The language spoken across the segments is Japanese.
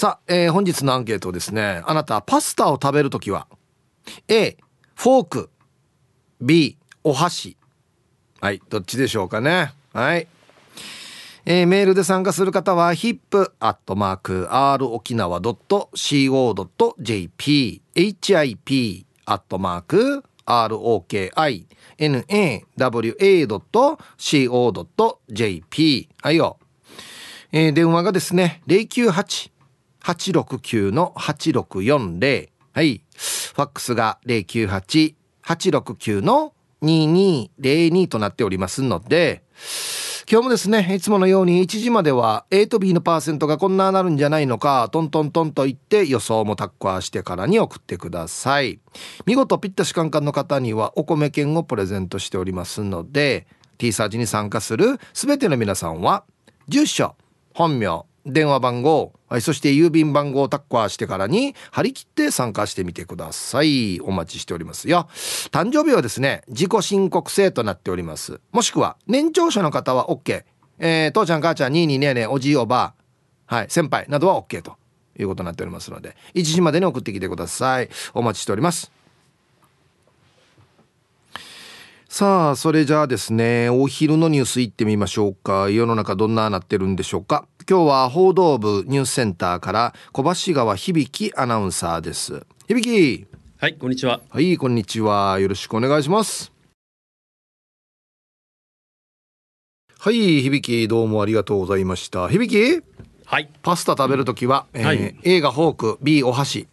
さあ、えー、本日のアンケートですね。あなた、パスタを食べるときは、A、フォーク、B、お箸。はい、どっちでしょうかね。はい。えー、メールで参加する方は hip.rokinawa.co.jp hip.rokinawa.co.jp はいよ。えー、電話がですね、098はい。ファックスが098-869-2202となっておりますので、今日もですね、いつものように1時までは A と B のパーセントがこんななるんじゃないのか、トントントンと言って予想もタッカーしてからに送ってください。見事ピッタシカンカンの方にはお米券をプレゼントしておりますので、T サージに参加する全ての皆さんは、住所、本名、電話番号、はい、そして郵便番号をタッカーしてからに張り切って参加してみてください。お待ちしておりますよ。誕生日はですね、自己申告制となっております。もしくは、年長者の方は OK。えー、父ちゃん母ちゃん、にいにねえねえ、おじいおばあ、はい、先輩などは OK ということになっておりますので、1時までに送ってきてください。お待ちしております。さあそれじゃあですねお昼のニュースいってみましょうか。世の中どんななってるんでしょうか。今日は報道部ニュースセンターから小橋川響アナウンサーです。響！はいこんにちは。はいこんにちは。よろしくお願いします。はい響！どうもありがとうございました。響！はい。パスタ食べるときは、えーはい、A がフォーク B お箸。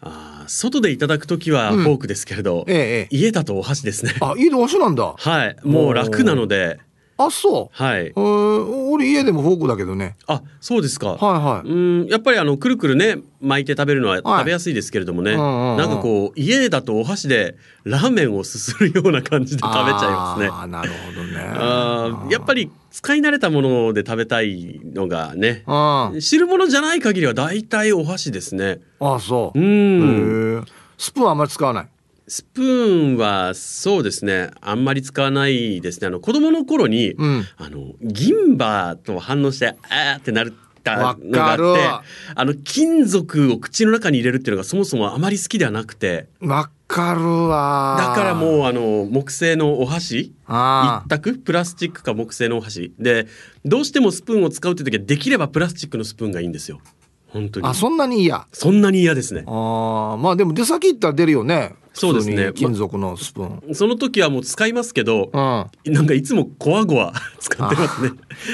あ外でいただく時はフォークですけれど、うんええ、家だとお箸ですね。あ家でお箸なんだ。はい。もう楽なのであそう。はい。俺家でもフォークだけどね。あそうですか。はいはい。うんやっぱりあのくるくるね巻いて食べるのは食べやすいですけれどもね、はい、なんかこう家だとお箸でラーメンをすするような感じで食べちゃいますね。あなるほどね。あやっぱり使い慣れたもので食べたいのがね汁物じゃない限りは大体お箸ですね。あそう。うん。スプーンあんまり使わないスプーンはそうですねあんまり使わないですね。あの子供の頃に、うん、あの銀歯と反応してあーってなるたのがあってあの金属を口の中に入れるっていうのがそもそもあまり好きではなくて。わかるわ。だからもうあの木製のお箸？一択？プラスチックか木製のお箸。でどうしてもスプーンを使うって時はできればプラスチックのスプーンがいいんですよ本当に。あそんなに嫌？そんなに嫌ですね。あまあでも出先行ったら出るよね。そうですね。金属のスプーン、ま、その時はもう使いますけど、うん、なんかいつもこわごわ使ってますね。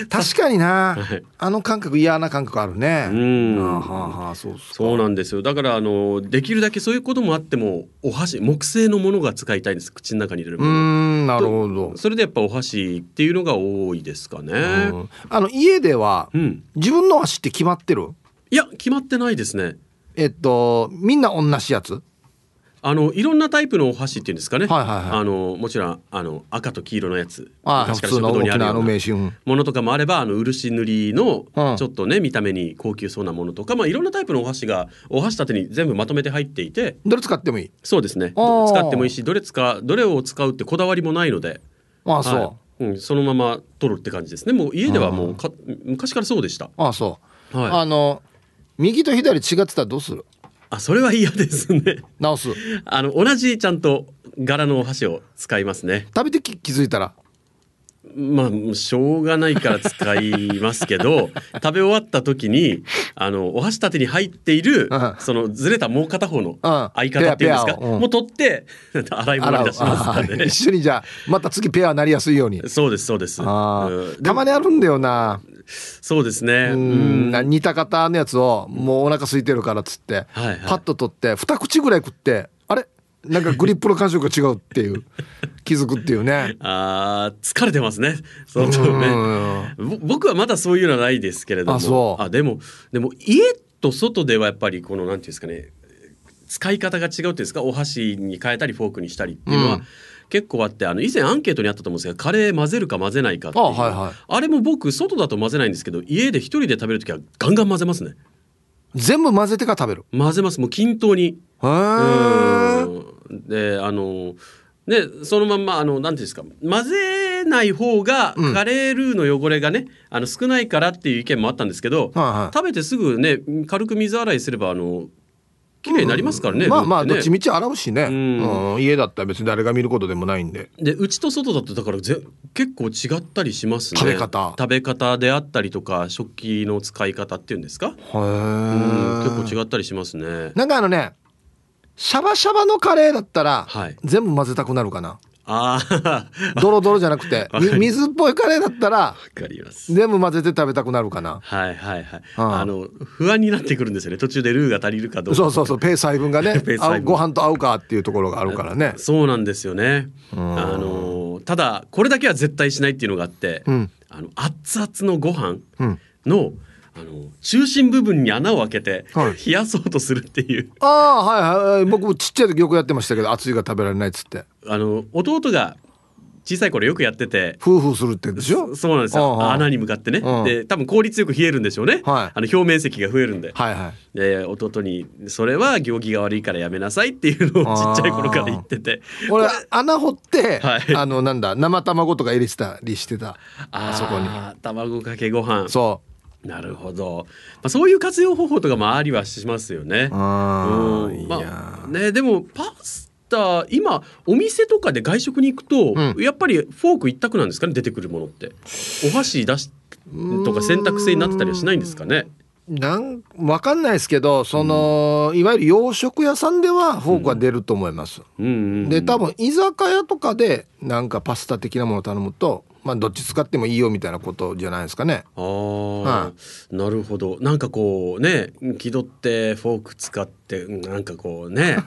確かにな、はい、あの感覚嫌な感覚あるね。うん。はあはあ、そうそうなんですよ。だからあのできるだけそういうこともあってもお箸木製のものが使いたいんです。口の中に入れるもの。うんなるほど。それでやっぱお箸っていうのが多いですかね。あの家では、うん、自分の箸って決まってる？いや決まってないですね。えっとみんな同じやつ？あのいろんなタイプのお箸っていうんですかね、はいはいはい、あのもちろんあの赤と黄色のやつ。あ普通の沖縄の名刺。ものとかもあればあの漆塗りのちょっとね、うん、見た目に高級そうなものとか、まあ、いろんなタイプのお箸がお箸立てに全部まとめて入っていて。どれ使ってもいい？そうですね。使ってもいいしどれ使どれを使うってこだわりもないので。ああそう、はい。う。ん、そのまま取るって感じですね。もう家ではもうか昔からそうでした。ああそう、はい、あの右と左違ってたらどうする？あそれは嫌ですね。直す。あの同じちゃんと柄のお箸を使いますね。食べて気づいたら？まあしょうがないから使いますけど 食べ終わった時にあのお箸立てに入っている、うん、そのずれたもう片方の相方っていうんですか、うん、もう取って洗い物に出しますね。一緒にじゃあまた次ペアになりやすいように。そうですそうです、うん、たまにあるんだよなそうですね。うん。似た方のやつをもうお腹空いてるからっつって、はいはい、パッと取って二口ぐらい食ってあれ？なんかグリップの感触が違うっていう 気づくっていうね。あ疲れてますね。相当ね。僕はまだそういうのはないですけれども。あでもでも家と外ではやっぱりこのなんていうんですかね使い方が違うっていうんですか？お箸に変えたりフォークにしたりっていうのは、うん結構あってあの以前アンケートにあったと思うんですがカレー混ぜるか混ぜないかっていう。あ,、はいはい、あれも僕外だと混ぜないんですけど家で一人で食べる時はガンガン混ぜますね。全部混ぜてから食べる。混ぜます。もう均等に。へえであのねそのまんまあのなんていうんですか混ぜない方がカレールーの汚れがね、あの少ないからっていう意見もあったんですけど、はいはい。食べてすぐね軽く水洗いすればあの綺麗になりますからね、まあまあどっちみち洗うしね、ん。うん。家だったら別に誰が見ることでもないんで。で内と外だとだからぜ結構違ったりしますね。食べ方。食べ方であったりとか食器の使い方っていうんですか、へうん。え結構違ったりしますね。なんかあのねシャバシャバのカレーだったら、はい。全部混ぜたくなるかなああドロドロじゃなくて み水っぽいカレーだったらわかります。全部混ぜて食べたくなるかな。はいはいはい。うん。あの不安になってくるんですよね。途中でルーが足りるかどうか。そうそうそうペー細分がね ご飯と合うかっていうところがあるからね。そうなんですよね。あん。のただこれだけは絶対しないっていうのがあって、うん。あの熱々のご飯うん。のあの中心部分に穴を開けて、はい。冷やそうとするっていう。ああはいはい。僕もちっちゃい時よくやってましたけど熱いが食べられないっつって。あの弟が小さい頃よくやってて。夫婦するってんでしょ？そそうなんですよ。穴に向かってね、うん。で多分効率よく冷えるんでしょうね、はい。あの表面積が増えるんで、はいはい。で弟に「それは行儀が悪いからやめなさい」っていうのをちっちゃい頃から言ってて。俺穴掘って、はい。あのなんだ生卵とか入れてたりしてた。あそこに。卵かけご飯。そなるほど、まあ、そういう活用方法とかもありはしますよね。う。あうん。まあねでもパスタ今お店とかで外食に行くと、うん。やっぱりフォーク一択なんですかね出てくるものって。お箸出しとか選択制になってたりはしないんですかね。なんわかんないですけどその、いわゆる洋食屋さんではフォークは出ると思います、うんうんうん。で多分居酒屋とかでなんかパスタ的なものを頼むとまあどっち使ってもいいよみたいなことじゃないですかね。ああ、はなるほど。なんかこうね気取ってフォーク使ってうんなんかこうね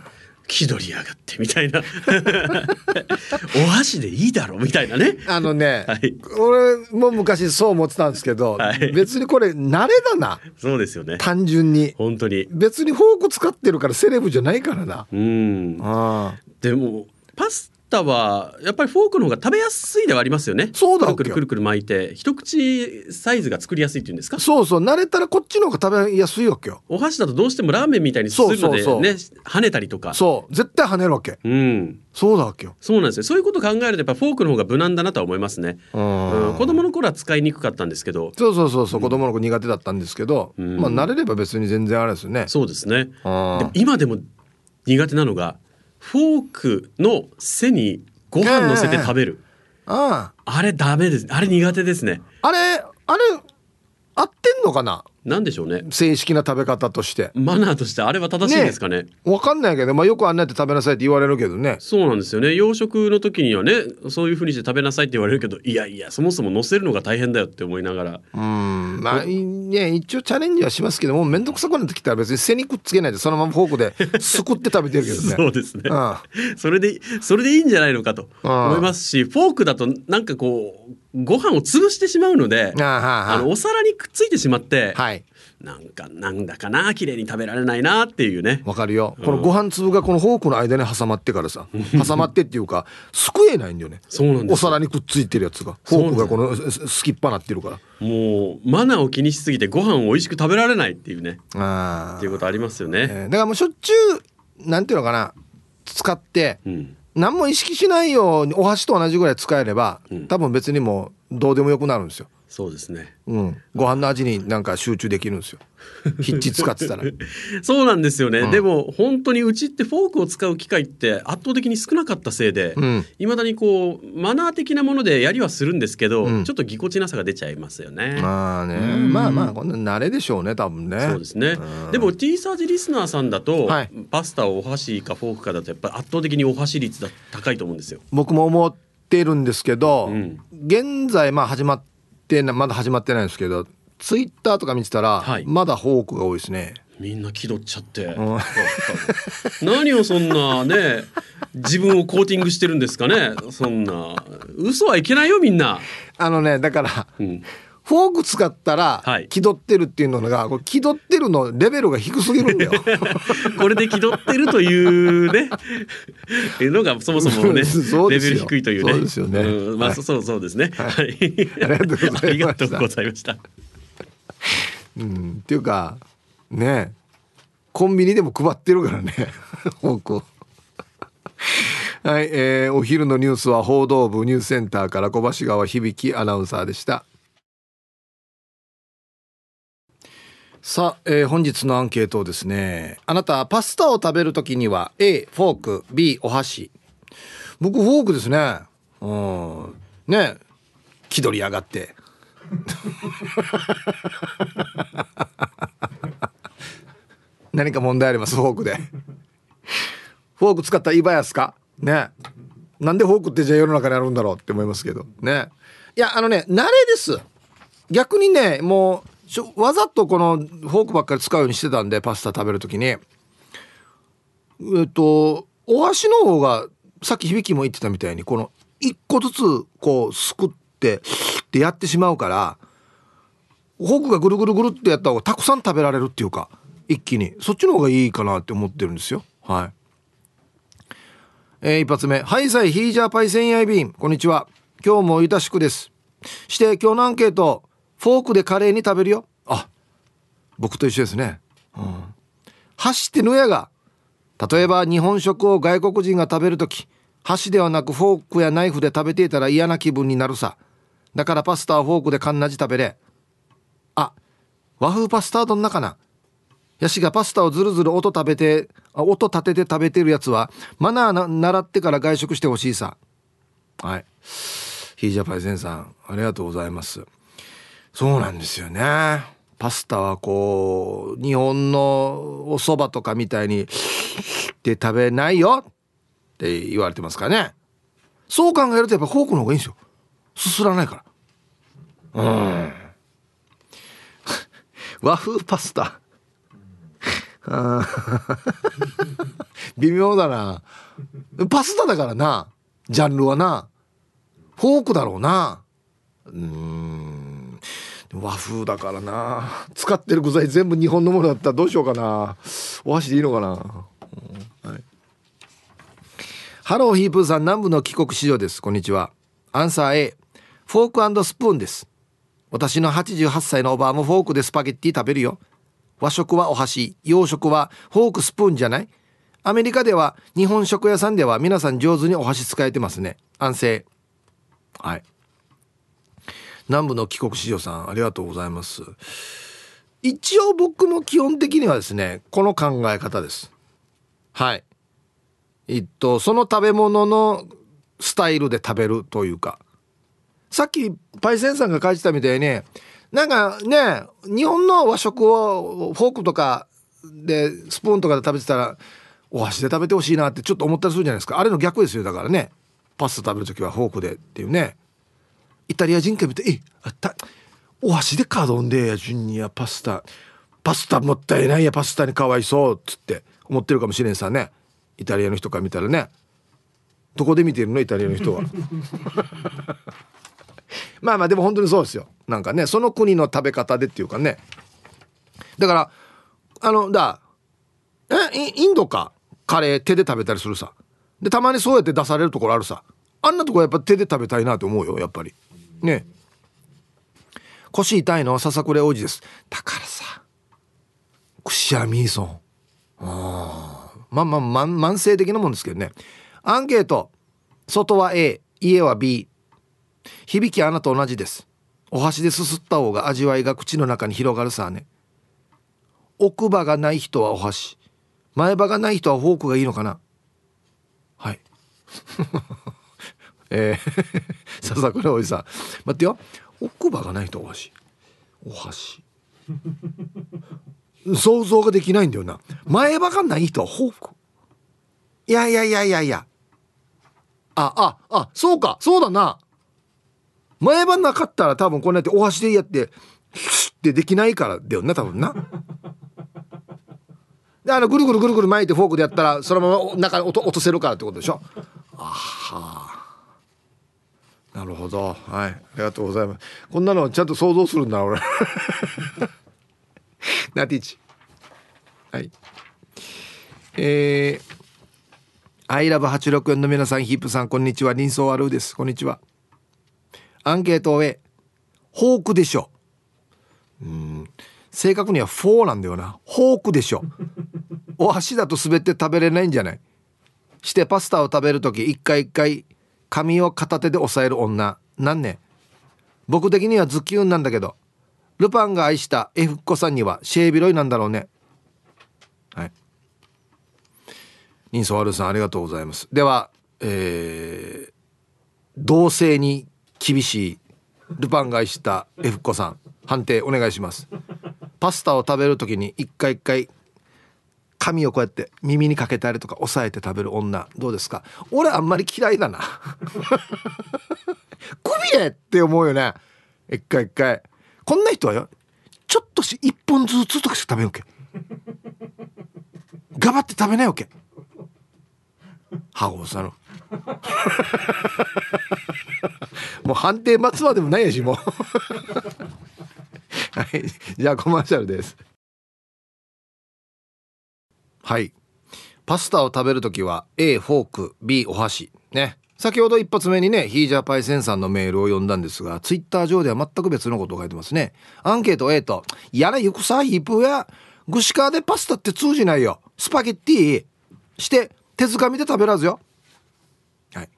気取りやがってみたいな。お箸でいいだろみたいなね。あのね、はい。俺も昔そう思ってたんですけど、はい。別にこれ慣れだな。そうですよね。単純に。本当に。別にフォーク使ってるからセレブじゃないからな。うん。ああ。でもパスタはやっぱりフォークの方が食べやすいではありますよね。そうだくるくるくる巻いて。一口サイズが作りやすいっていうんですか？そうそう。慣れたらこっちの方が食べやすいわけよ。お箸だとどうしてもラーメンみたいにするのでね跳ねたりとか。そう。絶対跳ねるわけ。うん。そうだわけよ。そうなんですよ。そういうこと考えるとやっぱフォークの方が無難だなとは思いますね、うん。うん、子供の頃は使いにくかったんですけど。そうそうそうそう。子供の子苦手だったんですけど、うん。まあ慣れれば別に全然あれですよね。そうですね。うん。でも今でも苦手なのがフォークの背にご飯乗せて食べる、ああ。れダメです。あれ苦手ですね。ああれあれ合ってんのかな？なんでしょうね。正式な食べ方として。マナーとしてあれは正しいんですかね。わかんないけど、まあ、よくあんなやって食べなさいって言われるけどね。そうなんですよね。洋食の時にはねそういう風にして食べなさいって言われるけどいやいやそもそも乗せるのが大変だよって思いながら。うん。まあいね。一応チャレンジはしますけどもう面倒くさくなってきたら別に背にくっつけないでそのままフォークで すくって食べてるけどね。そうですね。うん。それでそれでいいんじゃないのかと思いますしフォークだとなんかこうご飯を潰してしまうのであはあはあのお皿にくっついてしまって、はい。なんかなんだかな綺麗に食べられないなっていうね。わかるよ。このご飯粒がこのフォークの間に挟まってからさ挟まってっていうかすくえないんだよね。そうなんです。よお皿にくっついてるやつが。フォークがこのすすきっぱなってるからもうマナーを気にしすぎてご飯を美味しく食べられないっていうねあっていうことありますよね。えーだからもうしょっちゅうなんていうのかな使ってうん何も意識しないようにお箸と同じぐらい使えれば、うん多分別にもうどうでもよくなるんですよ。そうですね。うん、ご飯の味になんか集中できるんですよ。ヒッチ使ってたら。そうなんですよね、うんでも本当にうちってフォークを使う機会って圧倒的に少なかったせいでうんいま、未だにこうマナー的なものでやりはするんですけど、うんちょっとぎこちなさが出ちゃいますよね。まあね、うんまあまあこんな慣れでしょうね多分ね。そうですね、うんでも T サージリスナーさんだと、はいパスタをお箸かフォークかだとやっぱり圧倒的にお箸率だ高いと思うんですよ。僕も思ってるんですけど、うん現在まあ始まってなまだ始まってないんですけどツイッターとか見てたら、はい。まだフォークが多いですね。みんな気取っちゃって、ん。何をそんなね自分をコーティングしてるんですかね。そんな。嘘はいけないよみんな、あのねだからうん、フォーク使ったらはい。気取ってるっていうのがこれ気取ってるのレベルが低すぎるんだよ。これで気取ってるというね。いうのがそもそもねレベル低いというね。そうですよね。んまあ、はい。そそうそうですね。はい、ありがとうございました。ありがとうございました。うん、っていうかねコンビニでも配ってるからね。フォークをはい、えー、お昼のニュースは報道部ニュースセンターから小橋川響アナウンサーでしたさあ、えー、本日のアンケートをですねあなたパスタを食べるときには A フォーク B お箸。僕フォークですね。うん。ね。気取りやがって。何か問題あります？フォークで。フォーク使ったらいいばやすか？ね。なんでフォークってじゃあ世の中にあるんだろうって思いますけど。ね。いやあのね慣れです。逆にねもうわざとこのフォークばっかり使うようにしてたんでパスタ食べる時に。えっとお箸の方がさっき響きも言ってたみたいにこの一個ずつこうすくってってやってしまうからフォークがぐるぐるぐるってやった方がたくさん食べられるっていうか一気に。そっちの方がいいかなって思ってるんですよ。はい。えー、一発目。ハイサイヒージャーパイセンヤイビン。こんにちは。今日もゆたしくです。して今日のアンケート。フォークでカレーに食べるよ。あ僕と一緒ですね。うん。箸ってのやが例えば日本食を外国人が食べる時箸ではなくフォークやナイフで食べていたら嫌な気分になるさ。だからパスタはフォークでかんなじ食べれ。あ和風パスタどんなかな。ヤシがパスタをずるずる音食べて音立てて食べてるやつはマナー習ってから外食してほしいさ。はい。ヒージャパイセンさんありがとうございます。そうなんですよね。パスタはこう日本のお蕎麦とかみたいにで食べないよって言われてますからね。そう考えるとやっぱフォークの方がいいんですよ。すすらないから。うん。和風パスタ。微妙だな。パスタだからな。ジャンルはな。フォークだろうな。うん和風だからな。使ってる具材全部日本のものだったらどうしようかな。お箸でいいのかな、うん。はい、ハローヒープーさん南部の帰国子女です。こんにちは。アンサー A フォークスプーンです。私の88歳のおばあもフォークでスパゲッティ食べるよ。和食はお箸。洋食はフォークスプーンじゃない。アメリカでは日本食屋さんでは皆さん上手にお箸使えてますね。あんせー。はい。南部の帰国子女さんありがとうございます。一応僕も基本的にはですねこの考え方です。はい。えっとその食べ物のスタイルで食べるというか。さっきパイセンさんが書いてたみたいになんかね日本の和食をフォークとかでスプーンとかで食べてたらお箸で食べてほしいなってちょっと思ったりするじゃないですか。あれの逆ですよ。だからねパスタ食べる時はフォークでっていうね。イタリア人から見て「えあった。お箸でカドンでや順にやパスタ。パスタもったいないやパスタにかわいそう」っつって思ってるかもしれんさね。イタリアの人から見たらね。どこで見てるの？イタリアの人は。まあまあでも本当にそうですよ。なんかねその国の食べ方でっていうかね。だからあのだえインドかカレー手で食べたりするさ。でたまにそうやって出されるところあるさ。あんなとこやっぱ手で食べたいなと思うよやっぱり。ね腰痛いのささくれ王子です。だからさくしゃみー。ソンあまあまあ慢性的なもんですけどね。アンケート。外は A 家は B 響き穴と同じです。お箸ですすった方が味わいが口の中に広がるさね。奥歯がない人はお箸。前歯がない人はフォークがいいのかな。はい。えー、笹倉おじさん。待ってよ。奥歯がない人はお箸お箸。想像ができないんだよな。前歯がない人はフォーク。いやいやいやいやいや。あああそうか。そうだな。前歯なかったら多分こうやってお箸でやってシュッてできないからだよな多分な。であのぐるぐるぐるぐる巻いてフォークでやったらそのまま中落と落とせるからってことでしょ。あはあなるほど。はい。ありがとうございます。こんなのちゃんと想像するんだ俺。ナティチ。はい。えー、アイラブ864の皆さんヒップさんこんにちは。リンソーアルーです。こんにちは。アンケートを A フォークでしょ。うん。正確には4なんだよな。フォークでしょ。お箸だと滑って食べれないんじゃない。してパスタを食べる時一回一回髪を片手で押さえる女。なんね僕的にはズキュンなんだけど。ルパンが愛した F 子さんにはシェービロイなんだろうね。はい。人相悪さんありがとうございます。ではえー、同性に厳しいルパンが愛した F 子さん判定お願いします。パスタを食べる時に一回一回髪をこうやって耳にかけたりとか押さえて食べる女どうですか？俺あんまり嫌いだな。くびれって思うよね。一回一回。こんな人はよちょっとし一本ずつとかしか食べよけ。がばって食べないわけ。歯をさのもう判定待つまでもないやしもう。はい。じゃあコマーシャルです。はい。パスタを食べるときは A フォーク B お箸。ね。先ほど一発目にねヒージャーパイセンさんのメールを読んだんですがツイッター上では全く別のことを書いてますね。アンケート A と「やれゆくさヒープや。グシカーでパスタって通じないよ。スパゲッティ。して手づかみで食べらずよ」はい。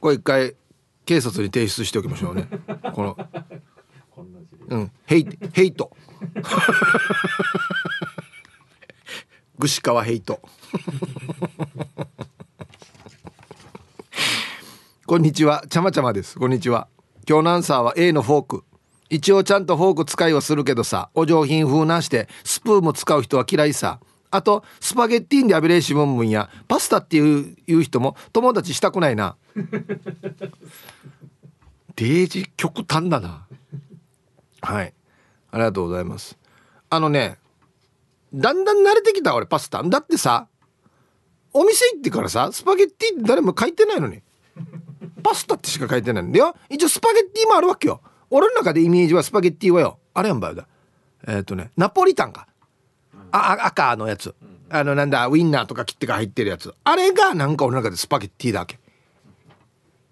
これ一回警察に提出しておきましょうね。この。うん。ヘイヘイト 串川ヘイト。こんにちは。ちゃまちゃまです。こんにちは。今日のアンサーは A のフォーク。一応ちゃんとフォーク使いはするけどさお上品風なしてスプーンも使う人は嫌いさ。あとスパゲッティンでアビレーシモンムンやパスタっていういう人も友達したくないな。デージ極端だな。はい。ありがとうございます。あのねだんだん慣れてきた俺パスタ。だってさお店行ってからさスパゲッティって誰も書いてないのにパスタってしか書いてないんだよ。一応スパゲッティもあるわけよ。俺の中でイメージはスパゲッティはよあれやんばよだ。えっ、ー、とねナポリタンか。あ赤のやつ。あのなんだウインナーとか切ってから入ってるやつ。あれがなんか俺の中でスパゲッティだわけ。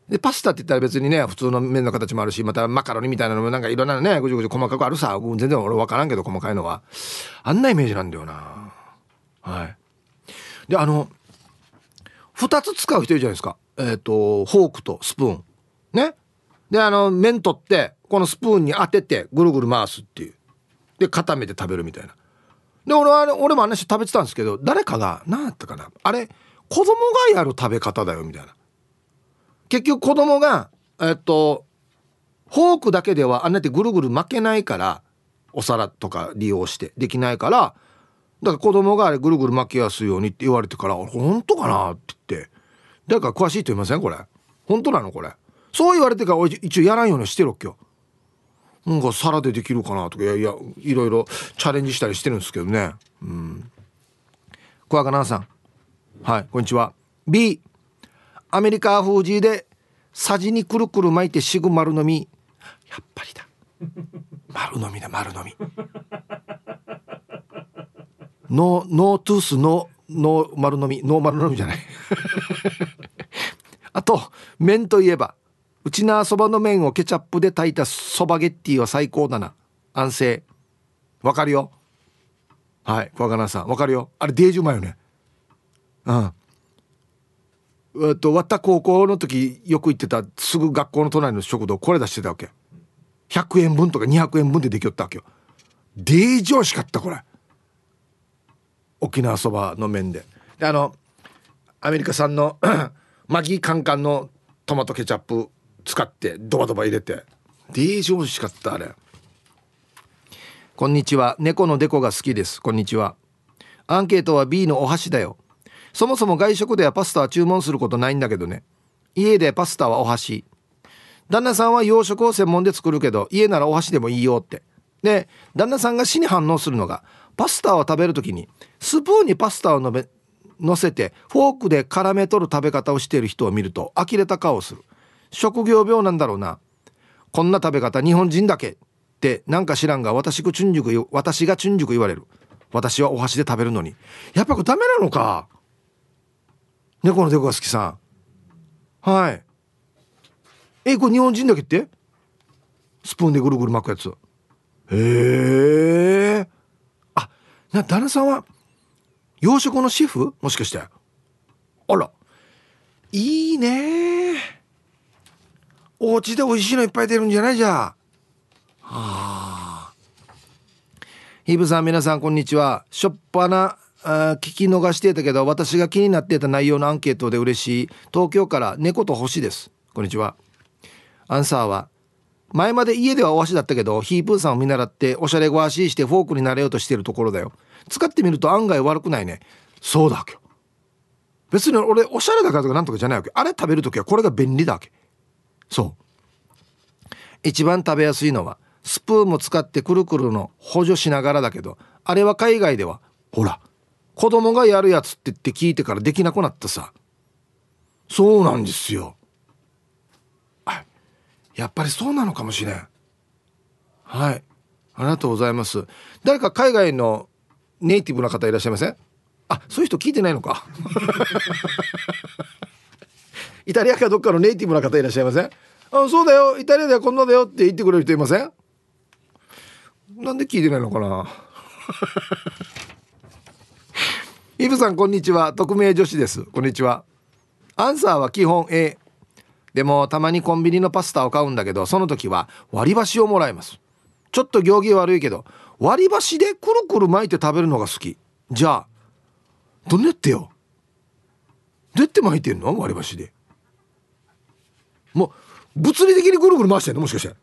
でパスタって言ったら別にね普通の麺の形もあるしまたマカロニみたいなのもなんかいろんなねぐじゅぐじゅ細かくあるさ。全然俺分からんけど細かいのは。あんなイメージなんだよな。はい。であの2つ使う人いるじゃないですか。えっ、ー、とフォークとスプーン。ね。であの麺取ってこのスプーンに当ててぐるぐる回すっていう。で固めて食べるみたいな。で俺は俺もあんな人食べてたんですけど誰かが何やったかな。あれ子供がやる食べ方だよみたいな。結局子供がえっとフォークだけではあんなってぐるぐる巻けないからお皿とか利用してできないからだから子供があれぐるぐる巻きやすいようにって言われてから本当かなって言って。誰か詳しいと言いませんこれ。本当なのこれ。そう言われてから一応やらんようにしてるっけよなんか皿でできるかなとかいやいやいろいろチャレンジしたりしてるんですけどね。うん。小若奈さん。はいこんにちは。B アメリカ風ーでさじにくるくる巻いてしぐ丸飲み。やっぱりだ。丸飲みだ丸飲み。No no tooth no no 丸飲み。 No 丸飲みじゃない。あと麺といえばうちなそばの麺をケチャップで炊いたそばゲッティは最高だな。あんせー。わかるよ。はい小若さんわかるよ。あれデージうまいよね。うん。えっとわった高校の時よく行ってたすぐ学校の隣の食堂これ出してたわけ。100円分とか200円分でできよったわけよ。デージ美味しかったこれ。沖縄そばの麺で。であのアメリカ産の マギーカンカンのトマトケチャップ使ってドバドバ入れて。デージ美味しかったあれ。こんにちは。猫のデコが好きです。こんにちは。アンケートは B のお箸だよ。そもそも外食ではパスタは注文することないんだけどね。家でパスタはお箸。旦那さんは洋食を専門で作るけど家ならお箸でもいいよって。で旦那さんが死に反応するのがパスタを食べる時にスプーンにパスタをのべ乗せてフォークで絡め取る食べ方をしている人を見ると呆れた顔をする。職業病なんだろうな。こんな食べ方日本人だけ。ってなんか知らんが私がチュンジュク私がチュンジュク言われる。私はお箸で食べるのに。やっぱこれダメなのか。猫のデコが好きさん。はい。えこれ日本人だけって？スプーンでぐるぐる巻くやつ。へえ。あな旦那さんは洋食のシェフ？もしかして。あら。いいね。お家で美味しいのいっぱい出るんじゃないじゃ。あはあ。ヒブさん皆さんこんにちは。しょっぱなあ聞き逃してたけど私が気になってた内容のアンケートで嬉しい。東京から猫と星です。こんにちは。アンサーは前まで家ではお箸だったけどヒープーさんを見習っておしゃれごわししてフォークになれようとしてるところだよ。使ってみると案外悪くないね。そうだけよ。別に俺おしゃれだからとかなんとかじゃないわけあれ食べる時はこれが便利だわけ。そう。一番食べやすいのはスプーンも使ってくるくるの補助しながらだけどあれは海外ではほら子供がやるやつって言って聞いてからできなくなったさ。そうなんですよ。やっぱりそうなのかもしれん。はい。ありがとうございます。誰か海外のネイティブな方いらっしゃいません？あそういう人聞いてないのか。イタリアかどっかのネイティブな方いらっしゃいません？あそうだよ。イタリアではこんなだよって言ってくれる人いません？なんで聞いてないのかな？イブさんこんにちは。匿名女子です。こんにちは。アンサーは基本 A でもたまにコンビニのパスタを買うんだけどその時は割り箸をもらいます。ちょっと行儀悪いけど割り箸でくるくる巻いて食べるのが好き。じゃあどんなってよ？どうやって巻いてんの？割り箸で。もう物理的にぐるぐる回してんの？もしかして。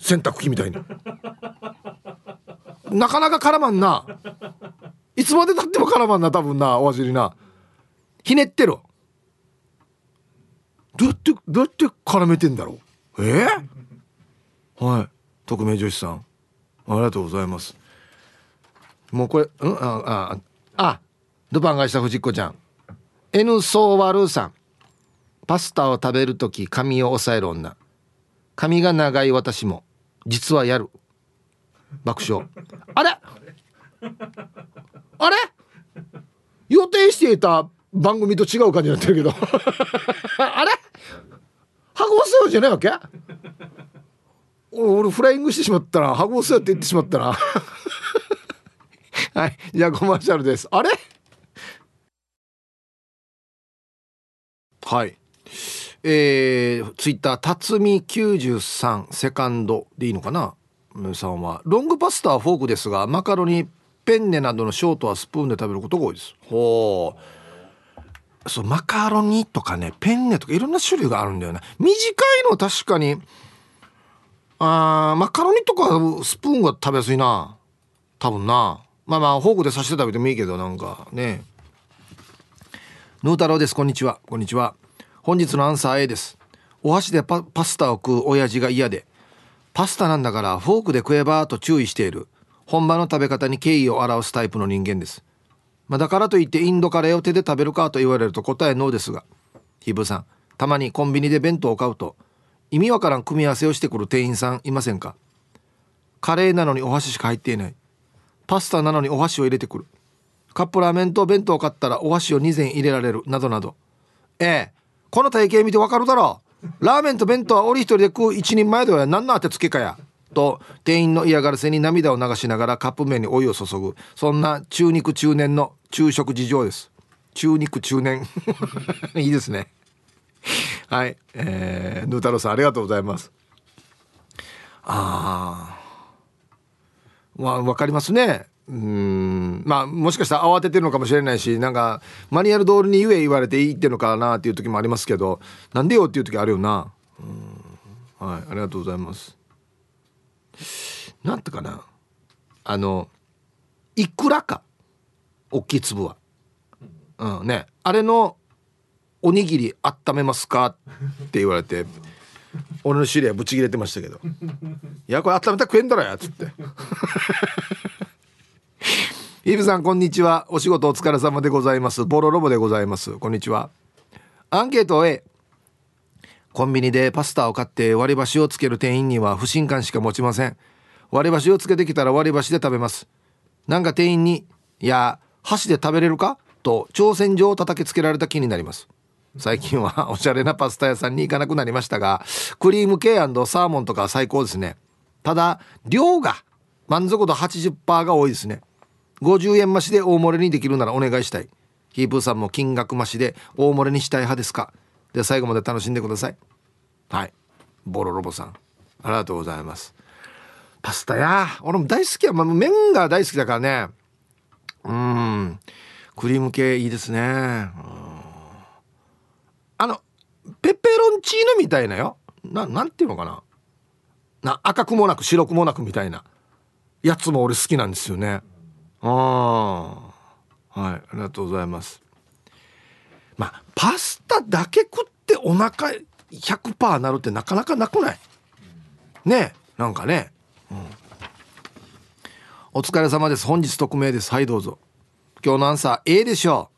洗濯機みたいに。なかなか絡まんな。いつまでたっても絡まんな多分なお味にな。ひねってろ。どうやってどうやって絡めてんだろう。え？ー、はい。匿名女子さん。ありがとうございます。もうこれうん？あああドパンがした藤子ちゃん。N ソーワルさん。パスタを食べる時髪を押さえる女。髪が長い私も。実はやる。爆笑。あれ？あれ？予定していた番組と違う感じになってるけど。あれ？ハグオスよじゃないわけ？俺フライングしてしまったらハグオスよって言ってしまったな。はいじゃあコマーシャルです。あれ？はい。えー、ツイッター辰巳93セカンドでいいのかな？さんは。ロングパスタはフォークですがマカロニペンネなどのショートはスプーンで食べることが多いです。ほう。そうマカロニとかねペンネとかいろんな種類があるんだよね。短いの確かにあマカロニとかスプーンが食べやすいな。多分な。まあまあフォークで刺して食べてもいいけどなんかね。ヌー太郎です。こんにちは。こんにちは。本日のアンサー A です。お箸でパパスタを食う親父が嫌で。パスタなんだからフォークで食えばと注意している本場の食べ方に敬意を表すタイプの人間です。まあ、だからといってインドカレーを手で食べるかと言われると答えノーですがヒブさんたまにコンビニで弁当を買うと意味わからん組み合わせをしてくる店員さんいませんか？カレーなのにお箸しか入っていない。パスタなのにお箸を入れてくる。カップラーメンと弁当を買ったらお箸を2膳入れられる。などなど。ええこの体型見てわかるだろう。ラーメンと弁当は俺一人で食う一人前では何の当てつけかや。と店員の嫌がらせに涙を流しながらカップ麺にお湯を注ぐ。そんな中肉中年の昼食事情です。中肉中年。いいですね。はい。えー、ヌー太郎さんありがとうございます。ああわ分かりますね。うん。まあもしかしたら慌ててるのかもしれないしなんかマニュアル通りに言え言われていいってのかなっていう時もありますけどなんでよっていう時あるよな。うん。はい。ありがとうございます。なんてかな。あのいくらか大きい粒は。うんね。あれのおにぎり温めますか？って言われて俺の知り合いぶち切れてましたけど「いやこれ温めたら食えんだろや」っつって。イブさんこんにちは。お仕事お疲れ様でございます。ボロロボでございます。こんにちは。アンケート A コンビニでパスタを買って割り箸をつける店員には不信感しか持ちません。割り箸をつけてきたら割り箸で食べます。なんか店員に「いや箸で食べれるか?」と挑戦状を叩きつけられた気になります。最近はおしゃれなパスタ屋さんに行かなくなりましたがクリーム系サーモンとか最高ですね。ただ量が満足度80%が多いですね。50円増しで大盛りにできるならお願いしたい。ヒープーさんも金額増しで大盛りにしたい派ですか？で最後まで楽しんでください。はい。ボロロボさん。ありがとうございます。パスタや。俺も大好きや、まあ、麺が大好きだからね。うん。クリーム系いいですね。あのペペロンチーノみたいなよ。ななんていうのかな。な赤くもなく白くもなくみたいな。やつも俺好きなんですよね。ああはい。ありがとうございます。まあパスタだけ食ってお腹100%なるってなかなかなくない？ねなんかね、うん、お疲れ様です。本日匿名です。はいどうぞ。今日のアンサー A でしょう。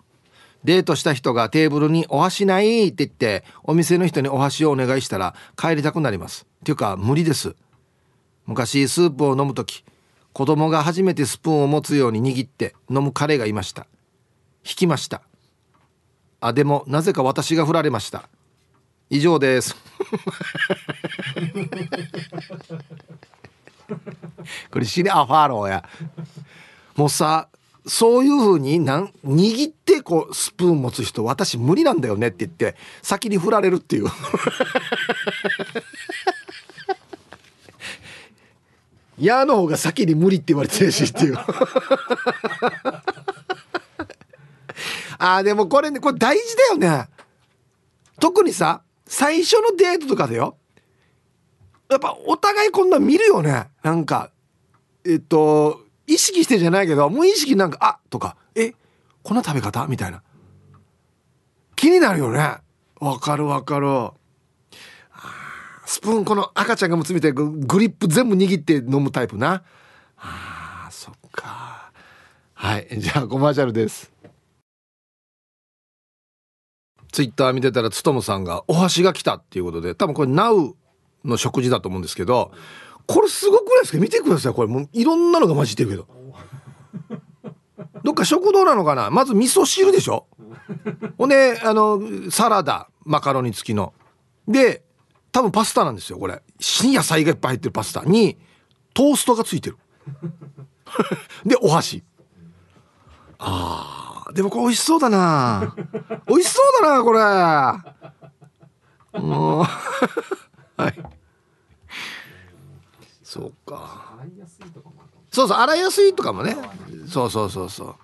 デートした人がテーブルにお箸ないって言ってお店の人にお箸をお願いしたら帰りたくなります。っていうか無理です。昔スープを飲む時子供が初めてスプーンを持つように握って飲む彼がいました。引きました。あでもなぜか私が振られました。以上です。これシリアファーローや。もうさそういう風になん握ってこうスプーン持つ人私無理なんだよねって言って先に振られるっていう。矢の方が先に無理って言われてるしっていうああでもこれねこれ大事だよね。特にさ最初のデートとかだよ。やっぱお互いこんな見るよね。なんかえっと意識してじゃないけど無意識なんか「あとか「えこんな食べ方?」みたいな。気になるよね。わかるわかる。スプーンこの赤ちゃんが持つみたいグリップ全部握って飲むタイプな。あそっか。はいじゃあコマーシャルです。ツイッター見てたらつとむさんがお箸が来たっていうことで多分これ NOW の食事だと思うんですけどこれすごくないですか？見てください。これもういろんなのが混じってるけど。どっか食堂なのかな？まず味噌汁でしょ？ほんであのサラダマカロニ付きの。で多分パスタなんですよこれ。新野菜がいっぱい入ってるパスタにトーストがついてる。でお箸。あー。でもこれ美味しそうだな。美味しそうだなこれ。もう。はい。そうか。そうそう洗いやすいとかもね。そうそうそうそう。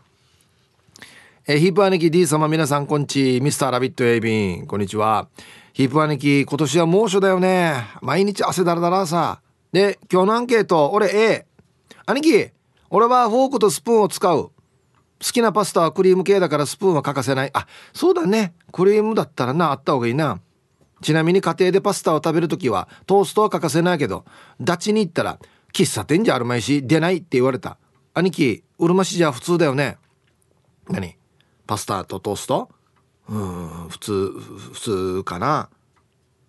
えヒープ兄貴 D 様皆さんこんちミスターラビットエイビン。こんにちは。ヒープ兄貴今年は猛暑だよね。毎日汗だらだらさ。で今日のアンケート俺 A 兄貴俺はフォークとスプーンを使う好きなパスタはクリーム系だからスプーンは欠かせない。あそうだね。クリームだったらなあった方がいいな。ちなみに家庭でパスタを食べる時はトーストは欠かせないけどダチに行ったら喫茶店じゃあるまいし出ないって言われた。兄貴うるま市じゃ普通だよね。何？パスタとトースト？うん普通普通かな？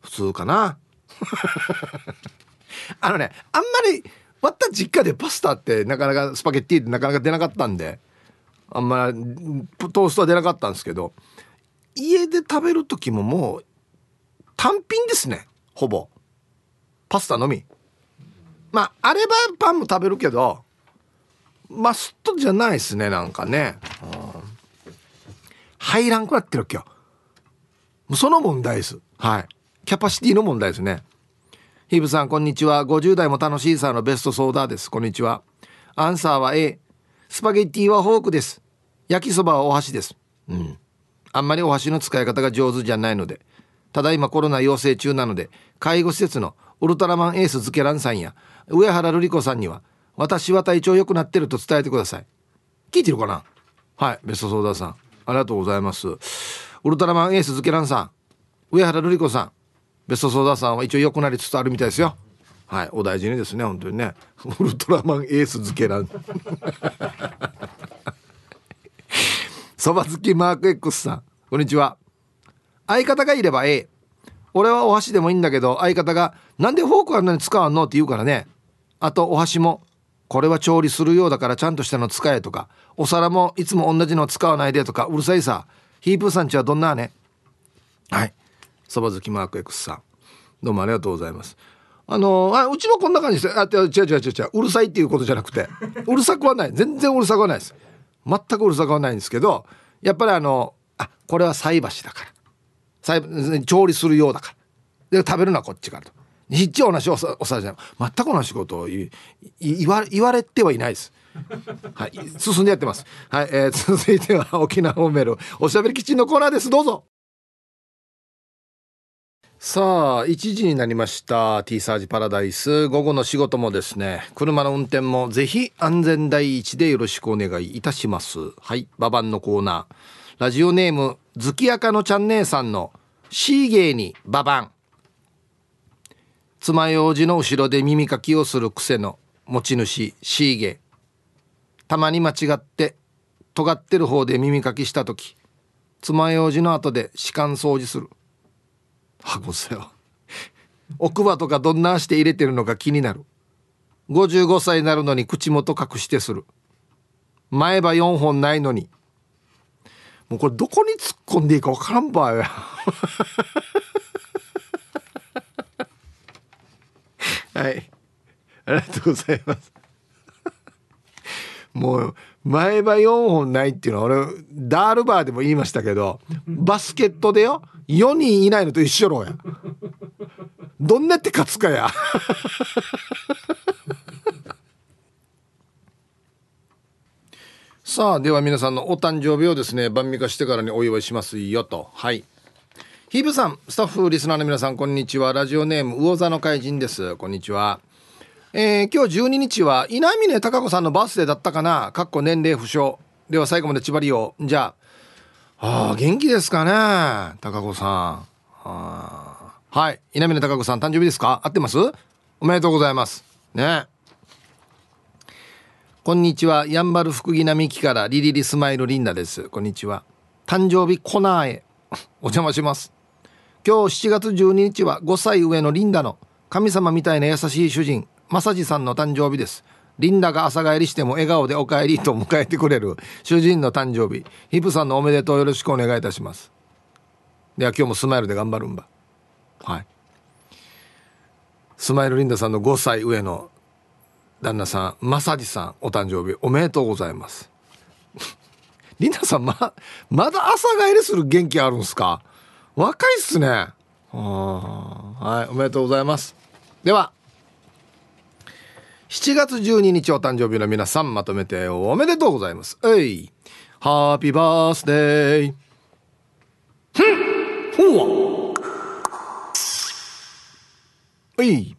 普通かな？あのねあんまりまた実家でパスタってなかなかスパゲッティってなかなか出なかったんで。あんまりトーストは出なかったんですけど家で食べる時ももう単品ですね。ほぼ。パスタのみ。まああればパンも食べるけどマストじゃないですねなんかね、うん、入らんくなってる今日その問題です。はい。キャパシティの問題ですね。ヒブさんこんにちは。50代も楽しいさのベストソーダーです。こんにちは。アンサーは A スパゲッティはフォークです。焼きそばはお箸です。うん。あんまりお箸の使い方が上手じゃないので。ただいまコロナ陽性中なので介護施設のウルトラマンエースズケランさんや上原瑠璃子さんには私は体調良くなってると伝えてください。聞いてるかな？はいベストソーダさん。ありがとうございます。ウルトラマンエースズケランさん上原瑠璃子さんベストソーダさんは一応良くなりつつあるみたいですよ。はいお大事にですね本当にね。ウルトラマンエースズケランそば好きマーク X さんこんにちは。相方がいればええ俺はお箸でもいいんだけど相方が「なんでフォークあんなに使わんの?」って言うからね。あとお箸も「これは調理するようだからちゃんとしたの使え」とか。お皿もいつも同じの使わないでとか。うるさいさ。ヒープーさんちはどんなね？はい。そば好きマーク X さん。どうもありがとうございます。あのあうちもこんな感じです。あ違う違う違う違う。うるさいっていうことじゃなくて。うるさくはない。全然うるさくはないです。全くうるさくはないんですけどやっぱりあのあこれは菜箸だから。菜調理するようだから。で食べるのはこっちからと。一応同じおさおさじゃ全く同じことを言言わ言われてはいないです。はい。進んでやってます。はい、えー、続いては沖縄ホーメル。おしゃべりキッチンのコーナーです。どうぞさあ1時になりました T サージパラダイス。午後の仕事もですね車の運転もぜひ安全第一でよろしくお願いいたします。はいババンのコーナー。ラジオネーム月明のちゃん姉さんのシーゲーにババン爪楊枝の後ろで耳かきをする癖の持ち主シーゲたまに間違って尖ってる方で耳かきした時爪楊枝の後で歯間掃除する。はごせよ奥歯とかどんなして入れてるのか気になる。55歳になるのに口元隠してする。前歯4本ないのに。もうこれどこに突っ込んでいいか分からんばよ はい。ありがとうございます。もう前歯4本ないっていうのは俺ダールバーでも言いましたけどバスケットでよ4人いないのと一緒ろや。どんなって勝つかや。さあでは皆さんのお誕生日をですね晩味化してからにお祝いしますよと。はい。ヒブさんスタッフリスナーの皆さんこんにちは。ラジオネーム魚座の怪人です。こんにちは。えー、今日12日は稲峰貴子さんのバースデーだったかな。かっこ年齢不詳。では最後まで千葉りをじゃあああ元気ですかね貴子さん。はい。稲峰貴子さん誕生日ですか？合ってます？おめでとうございます。ね。こんにちは。やんばる福木並木からリリリスマイルリンダです。こんにちは。誕生日コナーへ。お邪魔します。今日7月12日は5歳上のリンダの神様みたいな優しい主人正治さんの誕生日です。リンダが朝帰りしても笑顔でお帰りと迎えてくれる主人の誕生日。ヒプさんのおめでとうよろしくお願いいたします。では今日もスマイルで頑張るんば。はい。スマイルリンダさんの5歳上の旦那さん正治さんお誕生日おめでとうございます。リンダさんままだ朝帰りする元気あるんすか？若いっすね。はいおめでとうございます。では7月12日お誕生日の皆さんまとめておめでとうございますえいハッピーバースデーふんほんわい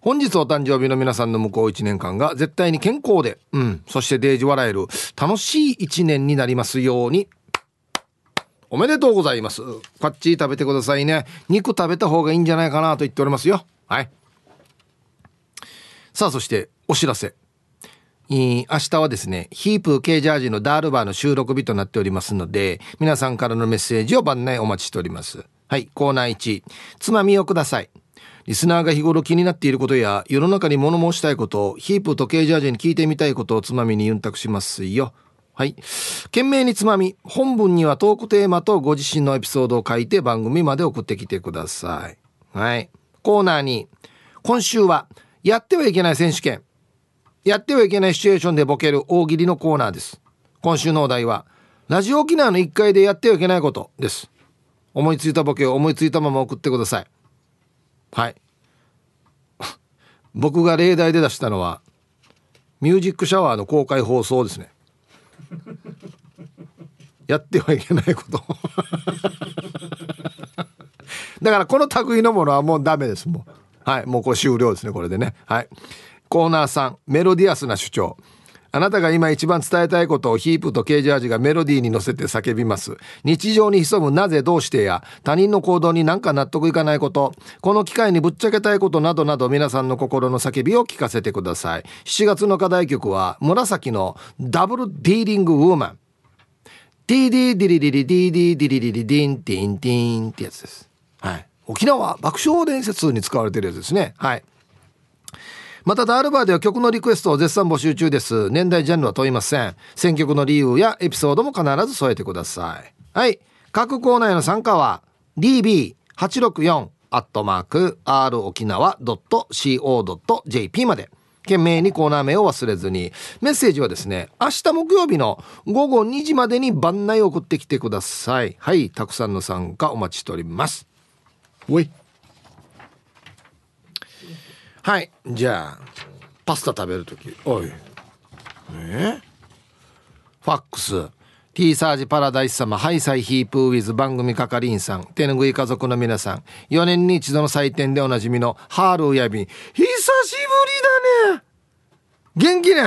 本日お誕生日の皆さんの向こう1年間が絶対に健康で、うん、そしてデージ笑える楽しい1年になりますように。おめでとうございます。こっち食べてくださいね。肉食べた方がいいんじゃないかなと言っておりますよ。はい。さあそしてお知らせ明日はですね、ヒープ K ジャージのダールバーの収録日となっておりますので、皆さんからのメッセージを番内お待ちしております。はい、コーナー1、つまみをください。リスナーが日頃気になっていることや、世の中に物申したいことを、ヒープと K ジャージに聞いてみたいことをつまみにユンタクしますよ。はい。懸命につまみ、本文にはトークテーマとご自身のエピソードを書いて番組まで送ってきてください。はい。コーナーに、今週は、やってはいけない選手権。やってはいけないシチュエーションでボケる大喜利のコーナーです。今週のお題はラジオ沖縄の1階でやってはいけないことです。思いついたボケを思いついたまま送ってください。はい。僕が例題で出したのはミュージックシャワーの公開放送ですね。やってはいけないこと。だからこの類のものはもうダメですもう。はいもうこれ終了ですねこれでねはいコーナー3メロディアスな主張あなたが今一番伝えたいことをヒープとケージャージがメロディーに乗せて叫びます。日常に潜むなぜどうしてや他人の行動になんか納得いかないこと、この機会にぶっちゃけたいことなどなど皆さんの心の叫びを聞かせてください。7月の課題曲は紫のダブルディーリングウーマン。ディーディーディリリリディーディーディリリリディンディンディンってやつです。沖縄爆笑伝説に使われてるやつですね。はい。またダールバーでは曲のリクエストを絶賛募集中です。年代ジャンルは問いません。選曲の理由やエピソードも必ず添えてください。はい。各コーナーへの参加は DB864 アットマーク r 沖縄 .co.jp まで。懸命にコーナー名を忘れずに。メッセージはですね明日木曜日の午後2時までに番内送ってきてください。はい。たくさんの参加お待ちしております。おい。はいじゃあパスタ食べる時。おい。え？ファックス。T サージパラダイス様ハイサイヒープーウィズ番組係員さん手ぬぐい家族の皆さん。4年に一度の祭典でおなじみのハールやびん久しぶりだね。元気ね。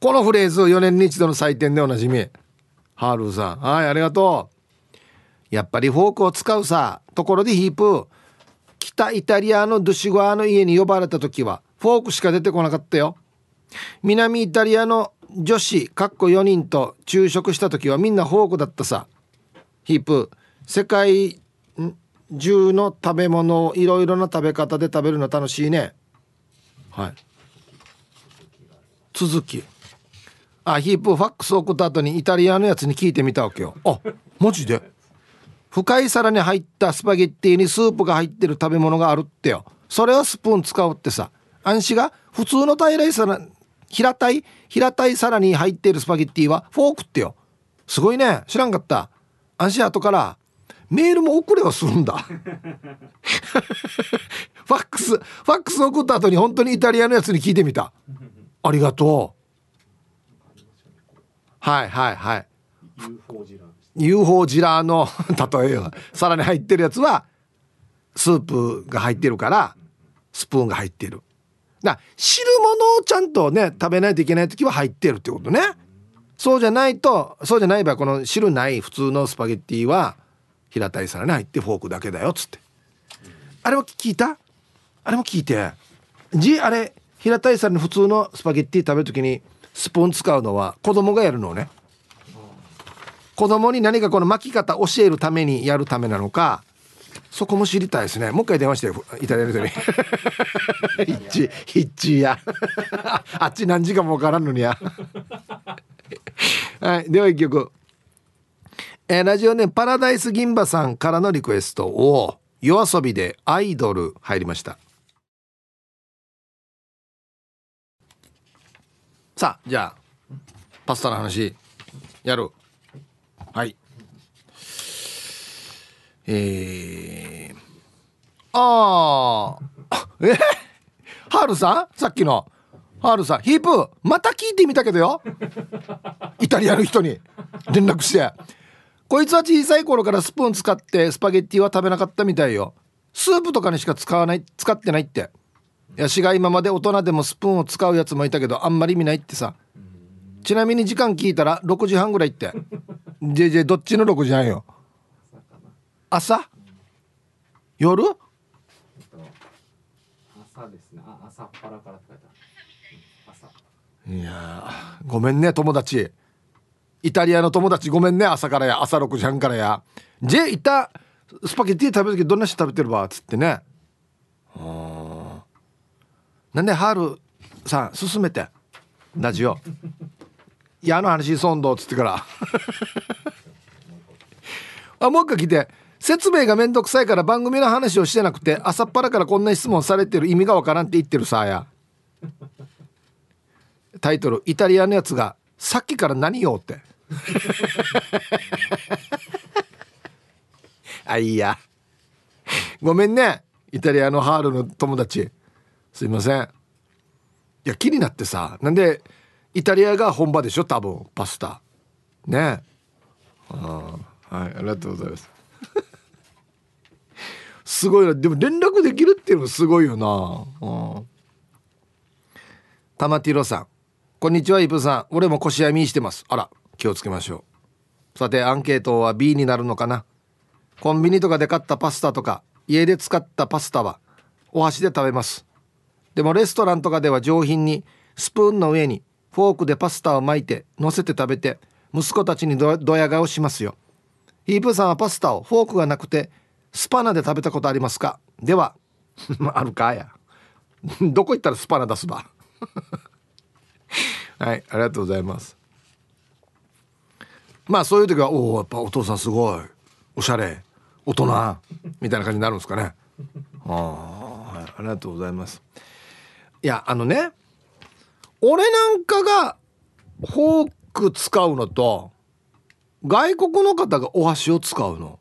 このフレーズ4年に一度の祭典でおなじみ。ハールさんはいありがとう。やっぱりフォークを使うさところでヒープ北イタリアのドゥシゴアの家に呼ばれた時はフォークしか出てこなかったよ。南イタリアの女子かっこ4人と昼食した時はみんなフォークだったさ。ヒープ世界中の食べ物をいろいろな食べ方で食べるの楽しいね。はい。続き。あヒープファックス送った後にイタリアのやつに聞いてみたわけよ。あマジで？深い皿に入ったスパゲッティにスープが入ってる食べ物があるってよ。それはスプーン使うってさ。暗視が普通の平らい皿平たい平たい皿に入っているスパゲッティはフォークってよ。すごいね。知らんかった。安心後からメールも送れはするんだ。ファックスファックス送った後に本当にイタリアのやつに聞いてみた。ありがとう。はいはいはい。UFO ジラーの 例えば皿に入ってるやつはスープが入ってるからスプーンが入ってる。だ汁物をちゃんとね食べないといけない時は入ってるってことね。そうじゃないとそうじゃない場合この汁ない普通のスパゲッティは平たい皿に入ってフォークだけだよっつって。あれは聞いた？あれも聞いて。じあれ平たい皿に普通のスパゲッティ食べる時にスプーン使うのは子供がやるのね。子供に何かこの巻き方教えるためにやるためなのかそこも知りたいですね。もう一回電話してイタリアの人に。ヒッチヒッチや。あっち何時間も分からんのにや。はいでは一曲。えー、ラジオネームパラダイス銀馬さんからのリクエストを夜遊びでアイドル入りました。さあじゃあパスタの話やるはい。えー、ああえ？ハールさん？さっきの。ハールさん。ヒープまた聞いてみたけどよ。イタリアの人に。連絡して。こいつは小さい頃からスプーン使ってスパゲッティは食べなかったみたいよ。スープとかにしか使わない使ってないって。ヤシが今まで大人でもスプーンを使うやつもいたけどあんまり見ないってさ。ちなみに時間聞いたら6時半ぐらいって。じゃじゃどっちの6時半よ？朝夜？朝ですね。あ朝っぱらからって書いてある。朝。いやごめんね友達。イタリアの友達ごめんね朝からや。朝6時半からや。じゃいた？スパゲッティ食べる時どんな人食べてるわ？っつってね。なんでハールさん進めて。ラジオ いやの話そんどっつってから。あもう一回来て説明がめんどくさいから番組の話をしてなくて朝っぱらからこんな質問されてる意味がわからんって言ってるさあや。タイトル「イタリアのやつがさっきから何よ」って。あいや。ごめんねイタリアのハールの友達。すいません。いや気になってさ。なんでイタリアが本場でしょ多分パスタ。ね。あはいありがとうございます。すごいな。でも連絡できるっていうのもすごいよな。うん玉ティロさん。こんにちはイブさん。俺も腰やみしてます。あら気をつけましょう。さてアンケートは B になるのかな。コンビニとかで買ったパスタとか家で使ったパスタはお箸で食べます。でもレストランとかでは上品にスプーンの上にフォークでパスタを巻いて乗せて食べて息子たちにドヤ顔しますよ。ヒープさんはパスタをフォークがなくてスパナで食べたことありますか？では あるかや。どこ行ったらスパナ出すば？はいありがとうございます。まあそういう時はおおやっぱお父さんすごい。おしゃれ。大人。みたいな感じになるんですかね。ああ、はい、ありがとうございます。いやあのね俺なんかがフォーク使うのと外国の方がお箸を使うの。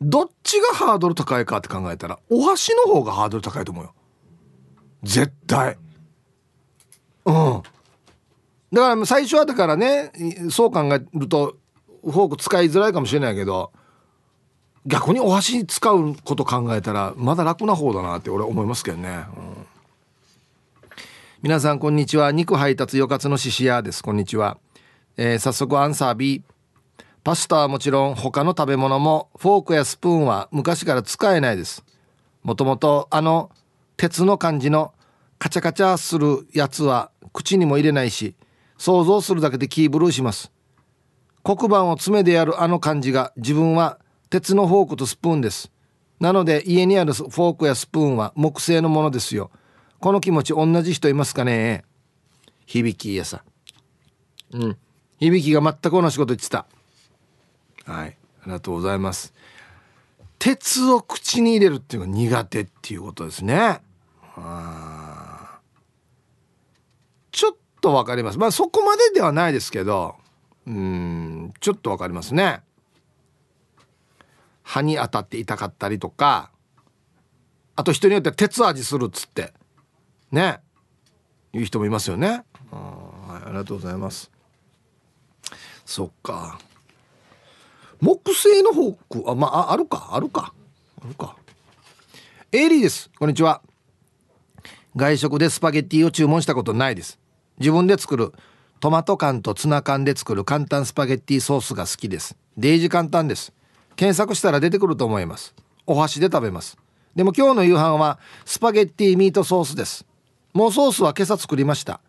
どっちがハードル高いかって考えたらお箸の方がハードル高いと思うよ。絶対。うん。だから最初はだからねそう考えるとフォーク使いづらいかもしれないけど逆にお箸使うこと考えたらまだ楽な方だなって俺思いますけどね、うん、皆さんこんにちは。肉配達よかつのししやです。こんにちは、えー、早速アンサー B パスタはもちろん他の食べ物もフォークやスプーンは昔から使えないです。もともとあの鉄の感じのカチャカチャするやつは口にも入れないし想像するだけでキーブルーします。黒板を爪でやるあの感じが自分は鉄のフォークとスプーンです。なので家にあるフォークやスプーンは木製のものですよ。この気持ち同じ人いますかね？響きやさうん。響きが全く同じこと言ってた。はい。ありがとうございます。鉄を口に入れるっていうのが苦手っていうことですね。ちょっとわかります。まあそこまでではないですけど。うん。ちょっとわかりますね。歯に当たって痛かったりとか。あと人によっては鉄味するっつって。ね。いう人もいますよね。あ,、はい、ありがとうございます。そっか。木製のフォークあまああるかあるか。あるか。エイリーです。こんにちは。外食でスパゲッティを注文したことないです。自分で作る。トマト缶とツナ缶で作る簡単スパゲッティソースが好きです。デイジ簡単です。検索したら出てくると思います。お箸で食べます。でも今日の夕飯はスパゲッティミートソースです。もうソースは今朝作りました。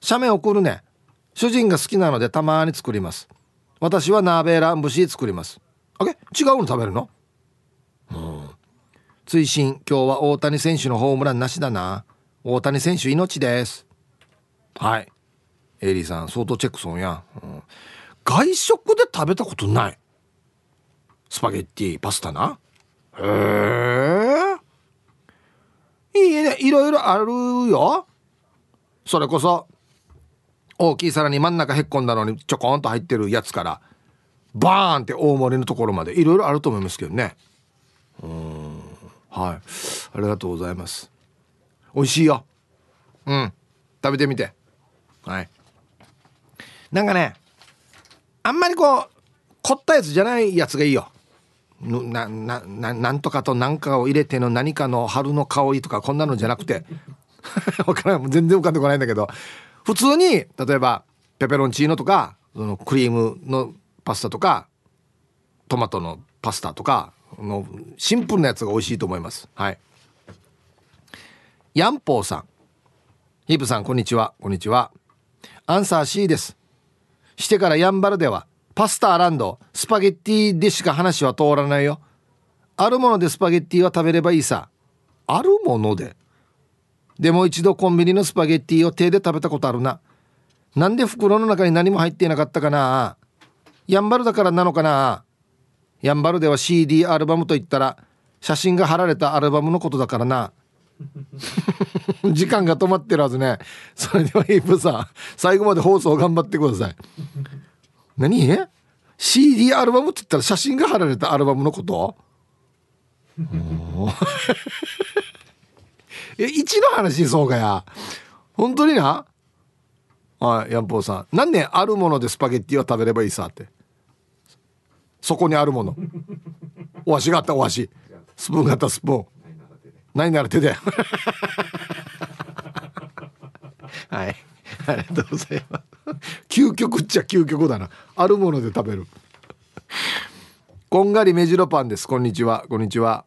写メ送るね。主人が好きなのでたまに作ります。私はナーベーラン節作ります。あれ？違うの食べるの？うん。追伸。今日は大谷選手のホームランなしだな。大谷選手命です。はい。エリーさん相当チェックソンや、うん、外食で食べたことない。スパゲッティパスタな。へえいろいろあるよ。それこそ大きい皿に真ん中へっこんだのにちょこんと入ってるやつからバーンって大盛りのところまでいろいろあると思いますけどね。うん。はい。ありがとうございます。美味しいよ。うん。食べてみて。はい。なんかねあんまりこう凝ったやつじゃないやつがいいよ。ななななんとかと何かを入れての何かの春の香りとかこんなのじゃなくて。分から全然浮かんでこないんだけど。普通に例えばペペロンチーノとかそのクリームのパスタとかトマトのパスタとかのシンプルなやつが美味しいと思います。はい。ヤンポーさん。ヒープさんこんにちは。こんにちは。アンサー C です。してからヤンバルではパスタランドスパゲッティでしか話は通らないよ。あるものでスパゲッティは食べればいいさ。あるもので。でも一度コンビニのスパゲッティを手で食べたことあるな。なんで袋の中に何も入っていなかったかな。やんばるだからなのかな。やんばるでは CD アルバムといったら写真が貼られたアルバムのことだからな。時間が止まってるはずね。それではイープさん最後まで放送頑張ってください。何 ?CD アルバムって言ったら写真が貼られたアルバムのこと？え1の話そうかや。本当にな？はいヤンポーさん。何年あるものでスパゲッティを食べればいいさって。そこにあるもの。お箸があったお箸。スプーンがあったスプーン。何なら手で。はいありがとうございます。究極っちゃ究極だな。あるもので食べる。こんがり目白パンです。こんにちは。こんにちは。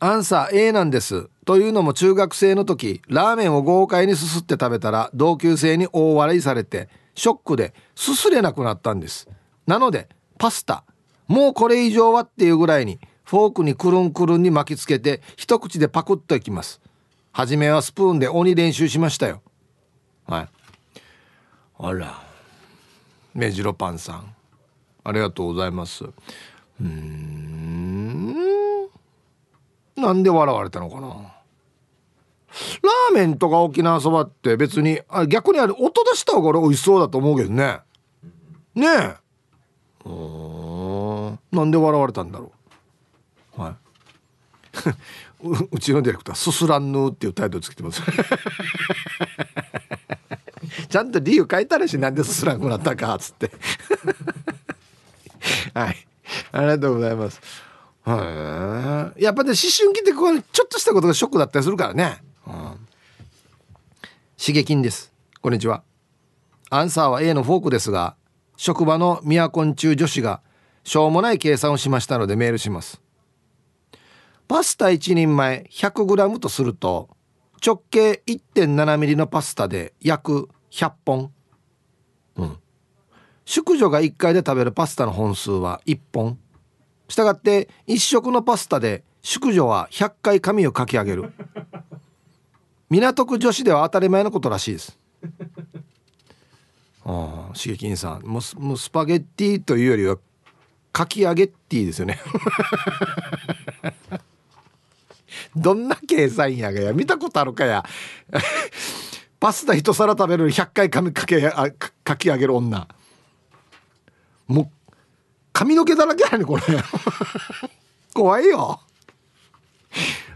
アンサー A なんです。というのも中学生の時ラーメンを豪快にすすって食べたら同級生に大笑いされてショックですすれなくなったんです。なのでパスタ。もうこれ以上はっていうぐらいにフォークにくるんくるんに巻きつけて一口でパクッといきます。初めはスプーンで鬼練習しましたよ。はい。あら。目白パンさん。ありがとうございます。うん。なんで笑われたのかな。ーメンとか沖縄そばって別にあ逆にあれ音出した方が俺美味しそうだと思うけどね。ねえ。うんなんで笑われたんだろう。はい。ううちのディレクター「すすらんぬ」っていうタイトルつけてます ちゃんと理由書いたらしなんですすらんくなったかっつって。はい。ありがとうございます。はい。やっぱね思春期ってこうちょっとしたことがショックだったりするからね、うん、刺激です。こんにちは。アンサーは A のフォークですが職場のミヤコン中女子がしょうもない計算をしましたのでメールします。パスタ1人前 100g とすると直径 1.7mm のパスタで約100本。うん。宿女が1回で食べるパスタの本数は1本。したがって1食のパスタで宿女は100回髪をかき上げる。港区女子では当たり前のことらしいです。ああ刺激さん。もうスパゲッティというよりはかき揚げッティですよね。どんな計算やがや。見たことあるかやパスタ一皿食べる100回髪かけあかき上げる女。もう髪の毛だらけやねこれ。怖いよ。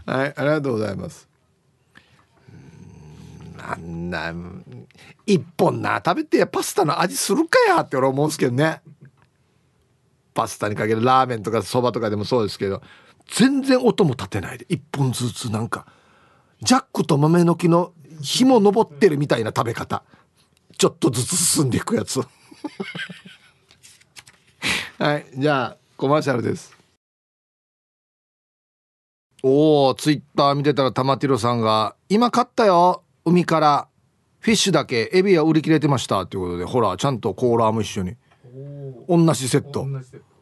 はいありがとうございます。なんな一本な食べてパスタの味するかやって俺思うんですけどね。パスタにかけるラーメンとかそばとかでもそうですけど全然音も立てないで一本ずつなんかジャックと豆の木の日も昇ってるみたいな食べ方。ちょっとずつ進んでいくやつ。はいじゃあコマーシャルです。おおツイッター見てたら玉ティロさんが「今買ったよ。海から。フィッシュだけ。エビは売り切れてました」ということで。ほらちゃんとコーラーも一緒に。同じセット。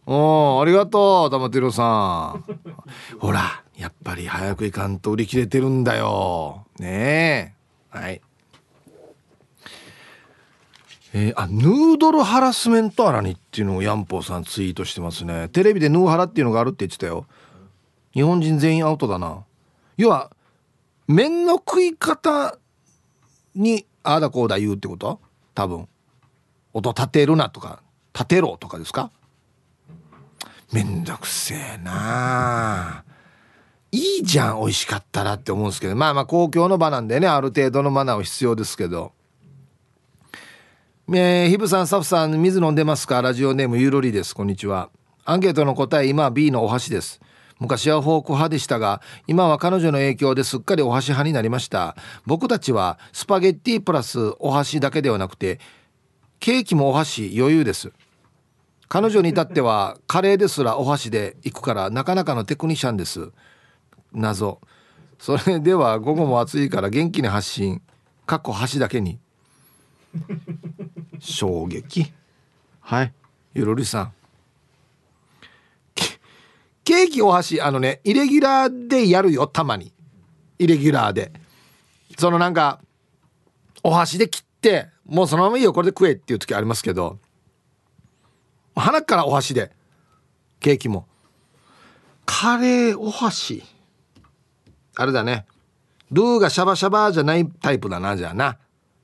おおありがとう玉ティロさん。ほらやっぱり早く行かんと売り切れてるんだよ。ねえはい。えー、あヌードルハラスメントアラニっていうのをヤンポーさんツイートしてますね。テレビでヌーハラっていうのがあるって言ってたよ。日本人全員アウトだな。要は面の食い方にああだこうだ言うってこと？多分。音立てるなとか立てろとかですか？めんどくせえないいじゃん美味しかったらって思うんですけどまあまあ公共の場なんでねある程度のマナーは必要ですけど。えー、ヒブさんスタッフさん水飲んでますか？ラジオネームゆろりです。こんにちは。アンケートの答え今は B のお箸です。昔はフォーク派でしたが今は彼女の影響ですっかりお箸派になりました。僕たちはスパゲッティプラスお箸だけではなくてケーキもお箸余裕です。彼女に至ってはカレーですらお箸で行くからなかなかのテクニシャンです。謎。それでは午後も暑いから元気に発信。かっこ箸だけに。衝撃。はい。ゆるりさん。ケーキお箸あのねイレギュラーでやるよたまに。イレギュラーで。そのなんかお箸で切ってもうそのままいいよこれで食えっていう時ありますけど鼻からお箸で。ケーキも。カレーお箸。あれだね。ルーがシャバシャバじゃないタイプだなじゃあな。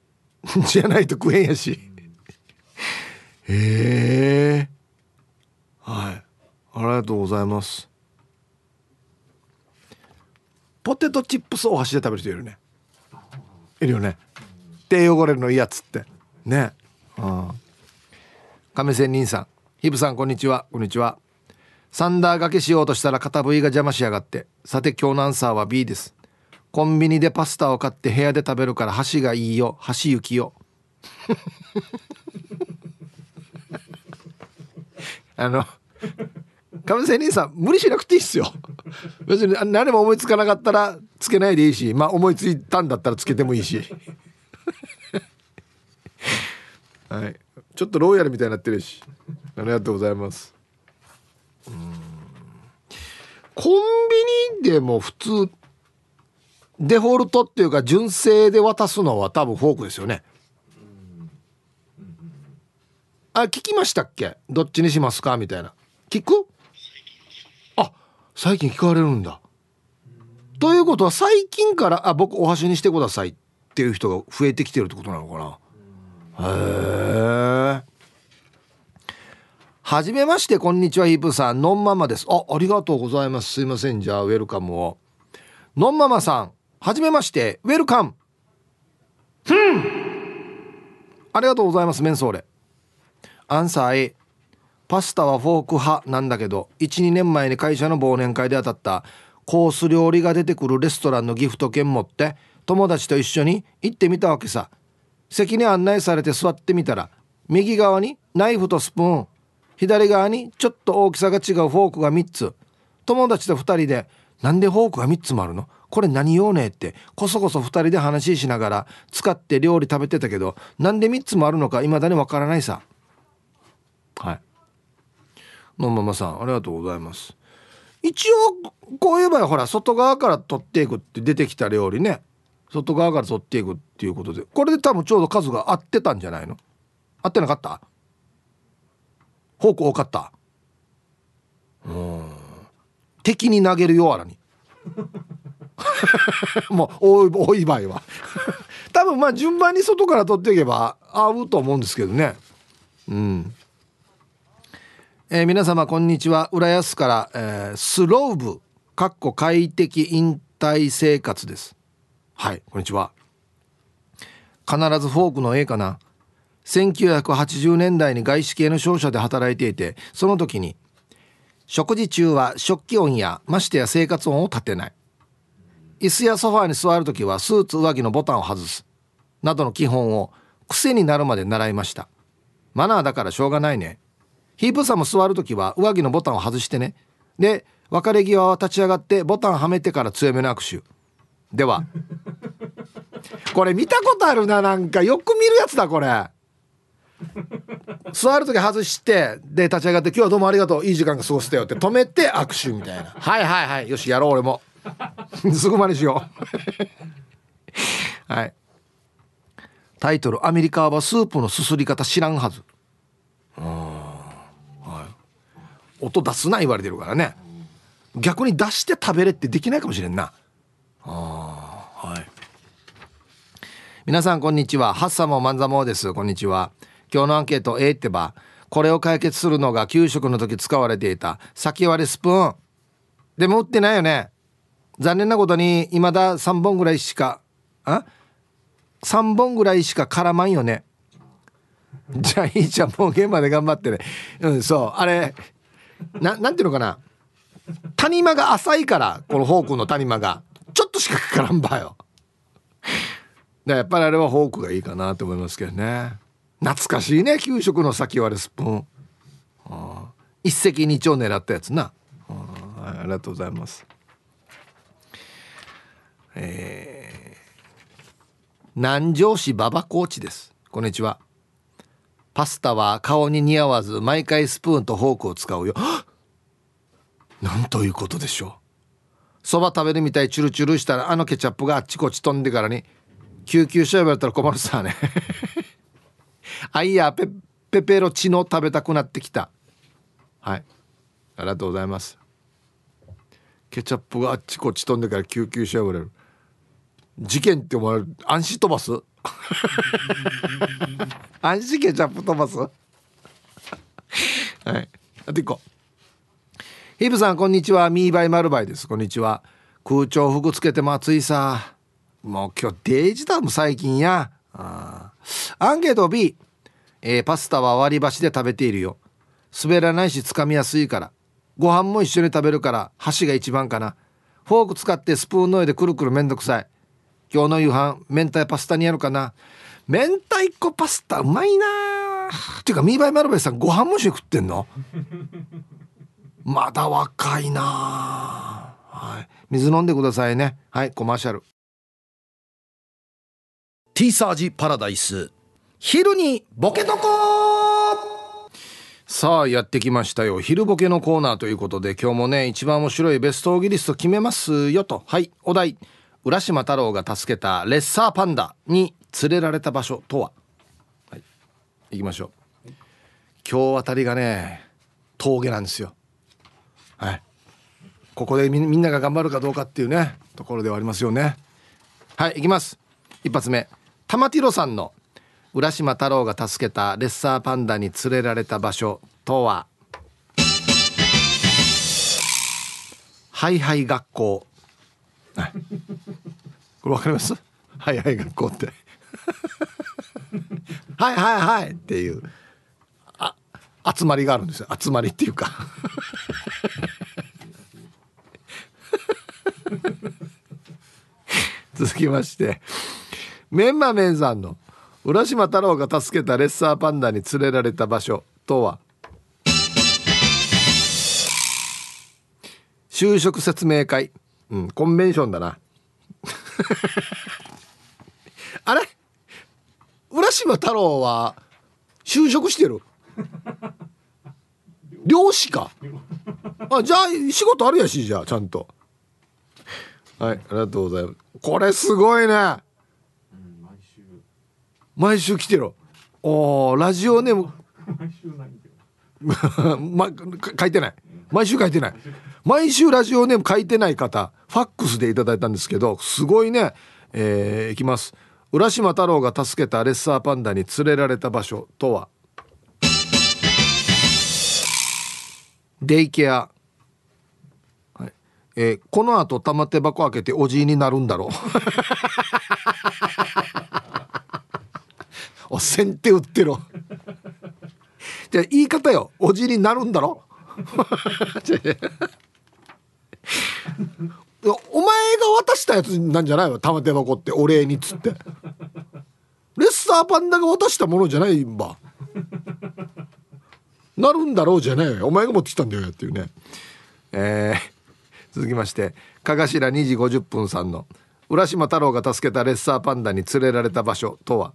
じゃないと食えんやし。へえ。はい。ありがとうございます。ポテトチップスお箸で食べる人いるね。いるよね。手汚れるの嫌っつって。ね。あ亀仙人さん。ヒブさんこんにちは。こんにちはサンダー掛けしようとしたら片部位が邪魔しやがって。さて今日のアンサーは B です。コンビニでパスタを買って部屋で食べるから箸がいいよ。箸行きよ。あの亀仙人さん無理しなくていいっすよ。別に何も思いつかなかったらつけないでいいしまあ思いついたんだったらつけてもいいし。はい。ちょっとローヤルみたいになってるし。ありがとうございます。コンビニでも普通デフォルトっていうか純正で渡すのは多分フォークですよね。あ聞きましたっけ？どっちにしますか？みたいな。聞く？あ最近聞かれるんだ。ということは最近から「あ僕お箸にしてください」っていう人が増えてきてるってことなのかな。へえはじめましてこんにちはヒープさん。のんママです。あありがとうございます。すいません。じゃあウェルカムを。のんママさんはじめまして。ウェルカム。ふん。ありがとうございます。メンソーレアンサー A パスタはフォーク派なんだけど12年前に会社の忘年会で当たった。コース料理が出てくるレストランのギフト券持って友達と一緒に行ってみたわけさ。席に案内されて座ってみたら右側にナイフとスプーン左側にちょっと大きさが違うフォークが3つ。友達と2人で「なんでフォークが3つもあるの？これ何用ね?」ってこそこそ2人で話ししながら使って料理食べてたけどなんで3つもあるのか未だにわからないさ。はい。のままさんありがとうございます。一応こう言えばほら外側から取っていくって出てきた料理ね。外側から取っていくっていうことでこれで多分ちょうど数が合ってたんじゃないの？合ってなかった？フォーク多かった。うん。敵に投げるよあらに。もう多い多い場合は。多分まあ順番に外から取っていけば合うと思うんですけどね。うん。えー、皆様こんにちは。浦安から、えー、スローブかっこ快適引退生活です。はいこんにちは。必ずフォークの A かな。1980年代に外資系の商社で働いていてその時に食事中は食器音やましてや生活音を立てない。椅子やソファーに座る時はスーツ上着のボタンを外す。などの基本を癖になるまで習いました。マナーだからしょうがないね。ヒープさんも座る時は上着のボタンを外してね。で別れ際は立ち上がってボタンはめてから強めの握手。では。これ見たことあるななんか。よく見るやつだこれ。座る時外してで立ち上がって「今日はどうもありがとういい時間が過ごせたよ」って止めて握手みたいな「はいはいはい。よしやろう俺も。すぐ真似しよう。はい。タイトル「アメリカはスープのすすり方知らんはず」音出すな言われてるからね。逆に出して食べれってできないかもしれんな。あはい。皆さんこんにちは。ハッサモマンザモです。こんにちは今日のアンケート A ってばこれを解決するのが給食の時使われていた。先割れスプーン。でも売ってないよね。残念なことに未だ3本ぐらいしかあ？3本ぐらいしか絡まんよね。じゃあいいじゃんもう現場で頑張ってね。うんそう。あれななんていうのかな。谷間が浅いからこのフォークの谷間が。ちょっとしかかからんばよ。やっぱりあれはフォークがいいかなと思いますけどね。懐かしいね給食の先割れスプーン。一石二鳥狙ったやつな。ありがとうございます。えー、南城市馬場コーチです。こんにちは。パスタは顔に似合わず毎回スプーンとフォークを使うよ。なんということでしょう。そば食べるみたいチュルチュルしたらあのケチャップがあっちこっち飛んでからに救急車呼ばれたら困るさね。あいやペペペロチノ食べたくなってきた。はい。ありがとうございます。ケチャップがあっちこっち飛んでから救急車呼ばれる。事件って思われる。安心飛ばす？安心ケチャップ飛ばす？はい。あと一個。ヒブさんこんにちは。ミーバイマルバイです。こんにちは。空調服つけても暑いさ。もう今日デイジだも最近やアンケート B、えー、パスタは割り箸で食べているよ。滑らないしつかみやすいから。ご飯も一緒に食べるから箸が一番かな。フォーク使ってスプーンの上でくるくるめんどくさい。今日の夕飯明太パスタにやるかな。明太子パスタうまいなっていうかミーバイマルベさんご飯も一緒に食ってんの？まだ若いなはい。水飲んでくださいね。はいコマーシャル。ティーサージパラダイス。昼にボケとこさあやってきましたよ。昼ボケのコーナーということで今日もね一番面白いベストオーギリスト決めますよと。はいお題。浦島太郎が助けたレッサーパンダに連れられた場所とは、はい、行きましょう。今日あたりがね峠なんですよ。はい。ここでみんなが頑張るかどうかっていうねところではありますよね。はい行きます。一発目。玉ティロさんの浦島太郎が助けたレッサーパンダに連れられた場所とは？ハイハイ学校。これわかります？ハイハイ学校って。はいはいはいっていう。あ集まりがあるんですよ。集まりっていうか。続きましてメンマメンさんの浦島太郎が助けたレッサーパンダに連れられた場所とは。就職説明会、うん、コンベンションだな。あれ？浦島太郎は就職してる？漁師か？あじゃあ仕事あるやしじゃあちゃんと。はいありがとうございます。これすごいね、毎週来てるおラジオネーム毎週 ま、書いてない。毎週書いてない。毎週ラジオネーム書いてない方ファックスでいただいたんですけどすごいね。えー、いきます。浦島太郎が助けたレッサーパンダに連れられた場所とは？デイケア、はい。えー、この後玉手箱開けておじいになるんだろう。お先手打ってろじゃ言い方よおじになるんだろお前が渡したやつなんじゃないわ玉手箱ってお礼にっつってレッサーパンダが渡したものじゃないんばなるんだろうじゃねえお前が持ってきたんだよっていうねえー、続きましてかがしら2時50分さんの浦島太郎が助けたレッサーパンダに連れられた場所とは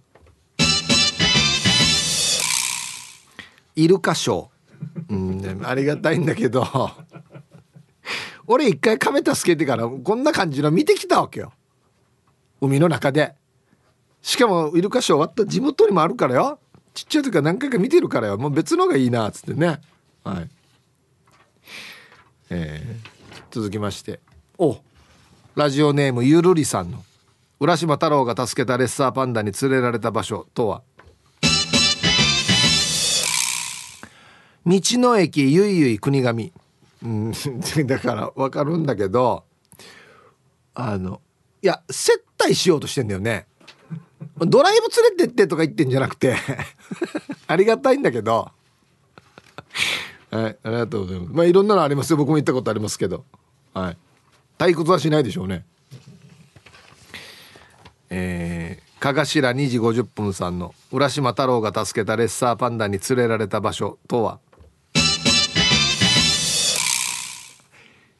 イルカショーうん、ありがたいんだけど。俺一回亀助けてからこんな感じの見てきたわけよ。海の中で。しかもイルカショー終わった地元にもあるからよ。ちっちゃい時から何回か見てるからよ。もう別のがいいなっつってね。はい。えー、続きまして。おラジオネームゆるりさんの。浦島太郎が助けたレッサーパンダに連れられた場所とは？道の駅ゆいゆい国神うん。だから分かるんだけどあのいや接待しようとしてんだよね。ドライブ連れてってとか言ってんじゃなくて。ありがたいんだけど。はいありがとうございます。まあいろんなのありますよ。僕も行ったことありますけど。はい。退屈はしないでしょうね。えー、かがしら2時50分さんの浦島太郎が助けたレッサーパンダに連れられた場所とは？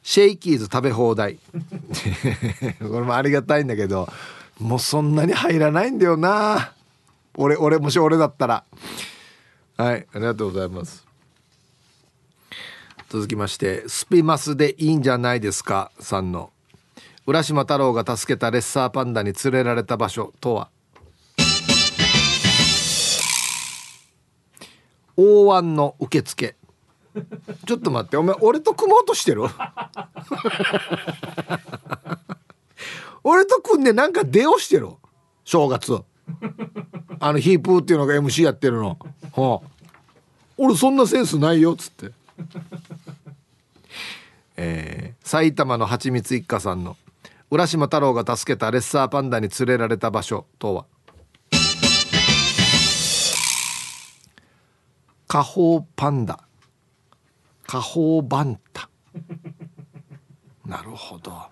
シェイキーズ食べ放題。これもありがたいんだけどもうそんなに入らないんだよな。俺俺もし俺だったら。はいありがとうございます。続きましてスピマスでいいんじゃないですか？さんの。浦島太郎が助けたレッサーパンダに連れられた場所とは？大湾の受付。ちょっと待ってお前俺と組もうとしてる？俺と組んでなんか出をしてる？正月。あのヒープーっていうのが MC やってるの、はあ、俺そんなセンスないよっつって。えー、埼玉のはちみつ一家さんの浦島太郎が助けたレッサーパンダに連れられた場所とは。下方パンダ。下方バンタ。なるほど。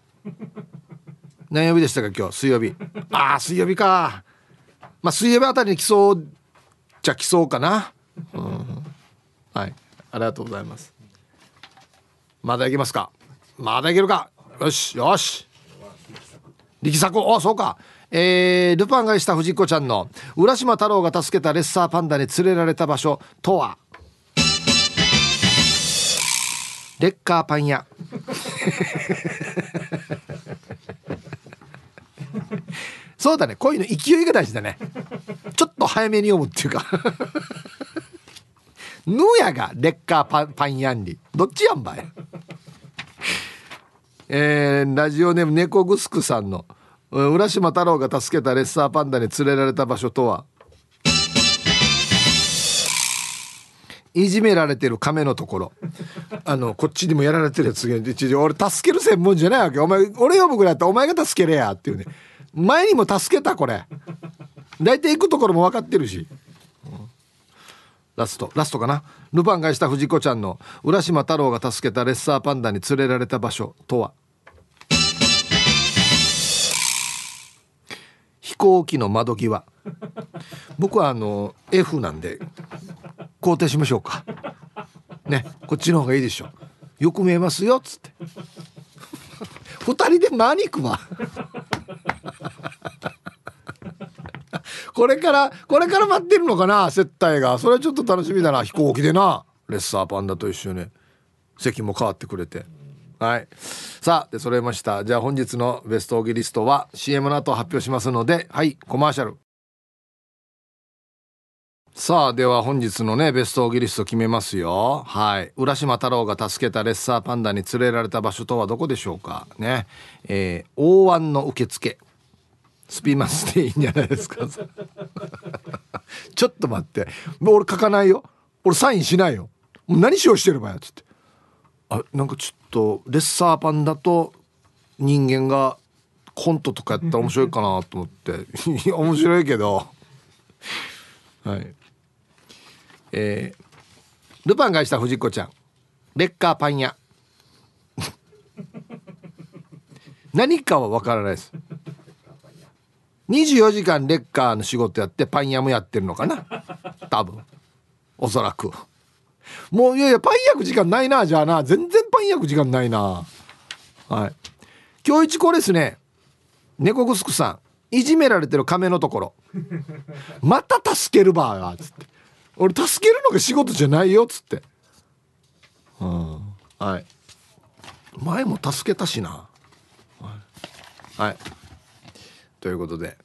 何曜日でしたか今日？水曜日。ああ水曜日か。まあ水曜日あたりに来そうじゃ来そうかな、うん、はい。ありがとうございます。まだいけますか？まだいけるか？よしよし。力作。おそうか。えー、ルパンがした藤子ちゃんの浦島太郎が助けたレッサーパンダに連れられた場所とは？レッカーパン屋。そうだね。こういうの勢いが大事だね。ちょっと早めに読むっていうか。ぬやがレッカーパンパン屋に。どっちやんばい。えー、ラジオネーム猫グスクさんの。浦島太郎が助けたレッサーパンダに連れられた場所とはいじめられてる亀のところ。あのこっちにもやられてるやつが俺助ける専門じゃないわけ。お前俺呼ぶぐらいだったらお前が助けれやっていうね。前にも助けたこれ。大体行くところも分かってるし、ラストラストかな。ルパンがした藤子ちゃんの浦島太郎が助けたレッサーパンダに連れられた場所とは。飛行機の窓際。僕はあの F なんで。肯定しましょうか。ねこっちの方がいいでしょよく見えますよっつって。二人で何行くわ。これからこれから待ってるのかな接待が。それはちょっと楽しみだな。飛行機でな。レッサーパンダと一緒に。席も変わってくれて。はい。さあで揃えました。じゃあ本日のベストオギリストは CM の後発表しますのではいコマーシャル。さあでは本日のねベストオギリスト決めますよ。はい。浦島太郎が助けたレッサーパンダに連れられた場所とはどこでしょうか？ね。えー、大湾の受付。スピマスでいいんじゃないですか？ちょっと待って。俺書かないよ。俺サインしないよ。もう何しようしてればやつって。あなんかちょっとレッサーパンダと人間がコントとかやったら面白いかなと思って。面白いけど。はい。えー、ルパンがした藤子ちゃん。レッカーパン屋。何かは分からないです。24時間レッカーの仕事やってパン屋もやってるのかな。多分。おそらく。もういやいやパン焼く時間ないな。じゃあな。全然パン焼く時間ないな。はい。今日一こですね。猫グスクさん。いじめられてる亀のところ。また助けるばーつって。俺助けるのが仕事じゃないよっつって。うん。はい。前も助けたしな。はい、はい。ということで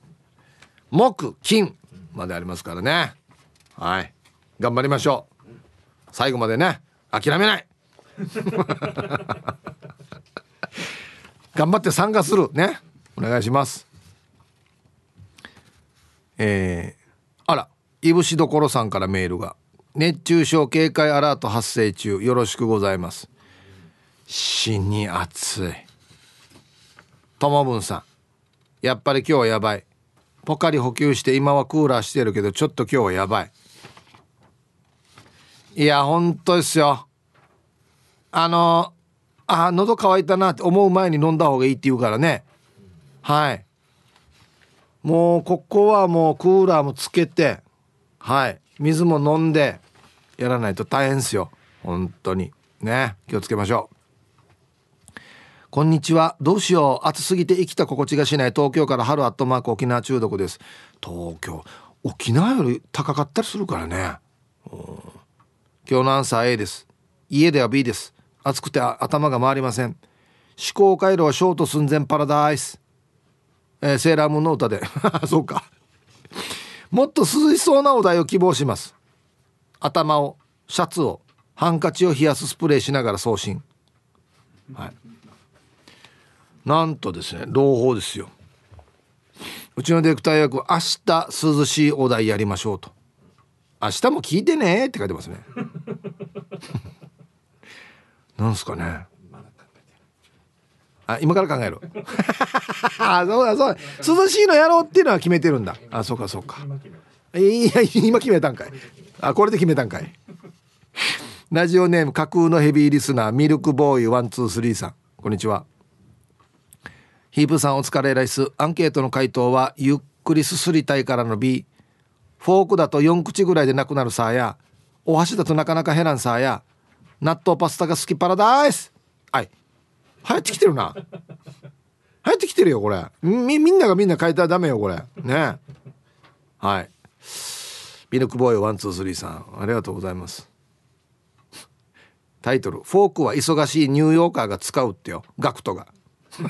木金までありますからね。はい。頑張りましょう。最後までね諦めない。頑張って参加する。ね。お願いします。えいぶしどころさんからメールが。熱中症警戒アラート発生中。よろしくございます。死に暑い。ともぶんさん。やっぱり今日はやばい。ポカリ補給して今はクーラーしてるけどちょっと今日はやばい。いや本当ですよ。あのあ喉乾いたなって思う前に飲んだ方がいいって言うからね。はい。もうここはもうクーラーもつけてはい。水も飲んでやらないと大変ですよ。本当に。ね。気をつけましょう。こんにちは。どうしよう。暑すぎて生きた心地がしない。東京から春アットマーク沖縄中毒です。東京。沖縄より高かったりするからね。今日のアンサー A です。家では B です。暑くて頭が回りません。思考回路はショート寸前パラダイス、えー、セーラームーンの歌で。そうか。もっと涼しそうなお題を希望します。頭をシャツをハンカチを冷やすスプレーしながら送信。はい。なんとですね朗報ですよ。うちのディレクター役明日涼しいお題やりましょうと。明日も聞いてねって書いてますね。なんすかね。あ今から考えるあ そうだそうだ。涼しいのやろうっていうのは決めてるんだ。あそうかそうか。いや今決めたんかい。あこれで決めたんかい。ラジオネーム架空のヘビーリスナーミルクボーイワンツースリーさん。こんにちは。ヒープさんお疲れライスアンケートの回答はゆっくりすすりたいからの B フォークだと4口ぐらいでなくなるさや。お箸だとなかなか減らんさや。納豆パスタが好きパラダイスはい。流行ってきてるな。流行ってきてるよこれ。みみんながみんな書いたらダメよこれ。ね。はい。ミルクボーイワンツースリーさん。ありがとうございます。タイトル「フォークは忙しいニューヨーカーが使う」ってよ。ガクトが。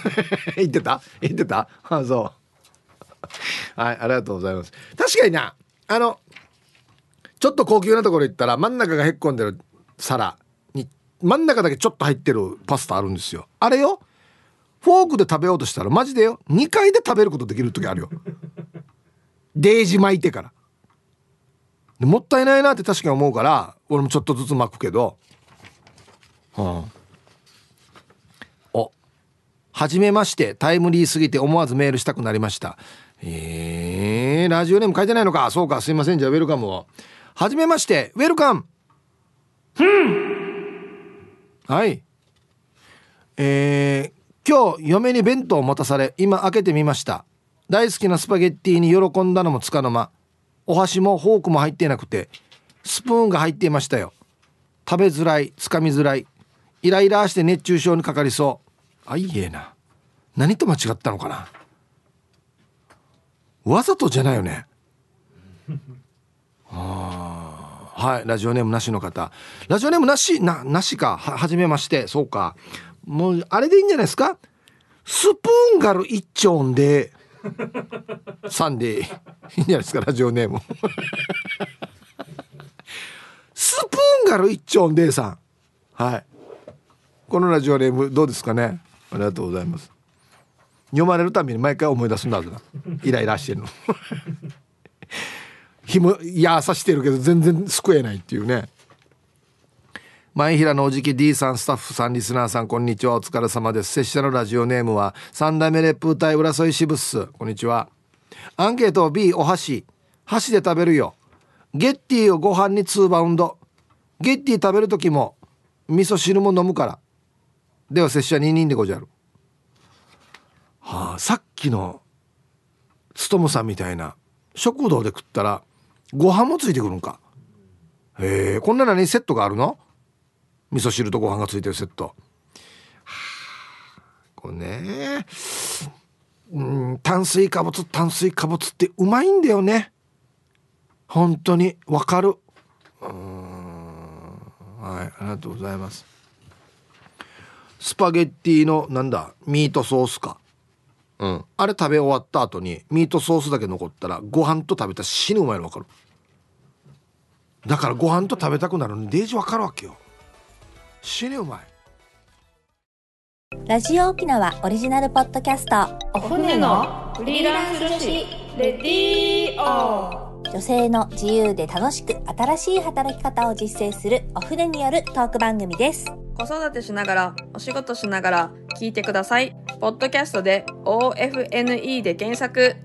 言ってた？言ってた？あそう。はいありがとうございます。確かにな。あのちょっと高級なところ行ったら真ん中がへっこんでる皿。真ん中だけちょっと入ってるパスタあるんですよ。あれよフォークで食べようとしたらマジでよ2回で食べることできる時あるよ。デージ巻いてから。でもったいないなって確かに思うから俺もちょっとずつ巻くけど。うん。おはじめましてタイムリーすぎて思わずメールしたくなりました。えー、ラジオネーム書いてないのか。そうかすいません。じゃあウェルカムを。はじめましてウェルカム。はい。えー、今日嫁に弁当を持たされ今開けてみました。大好きなスパゲッティに喜んだのもつかの間お箸もフォークも入っていなくてスプーンが入っていましたよ。食べづらいつかみづらいイライラして熱中症にかかりそう。あいえな。何と間違ったのかな。わざとじゃないよね。あはいラジオネームなしの方。ラジオネームなしななしかははじめまして。そうか。もうあれでいいんじゃないですか？スプーンガル一丁で3でいい。んじゃないですか？ラジオネーム。スプーンガル一丁でさん。はい。このラジオネームどうですかね？ありがとうございます。読まれるたびに毎回思い出すんだ。ぞイライラしてるの。ひもいやさしてるけど全然救えないっていうね。前平のおじき D さんスタッフさんリスナーさんこんにちは。お疲れ様です。拙者のラジオネームは三代目烈風隊浦添支部っす。こんにちは。アンケート B お箸箸で食べるよ。ゲッティをご飯に2バウンド。ゲッティ食べる時も味噌汁も飲むから。では拙者2人でごじゃる。はあさっきのつとむさんみたいな食堂で食ったらご飯もついてくるんか。へえこんなのにセットがあるの？味噌汁とご飯がついてるセット、はあ、これねうん炭水化物炭水化物ってうまいんだよね。本当にわかる。うんはいありがとうございます。スパゲッティのなんだミートソースか。うん。あれ食べ終わった後にミートソースだけ残ったらご飯と食べたら死ぬうまいの分かる。だからご飯と食べたくなるのにデージ分かるわけよ。死ぬうまいラジオ沖縄オリジナルポッドキャスト。お船のフリーランス女子レディオ女性の自由で楽しく新しい働き方を実践するお船によるトーク番組です子育てしながらお仕事しながら聞いてください。ポッドキャストで OFNE で検索。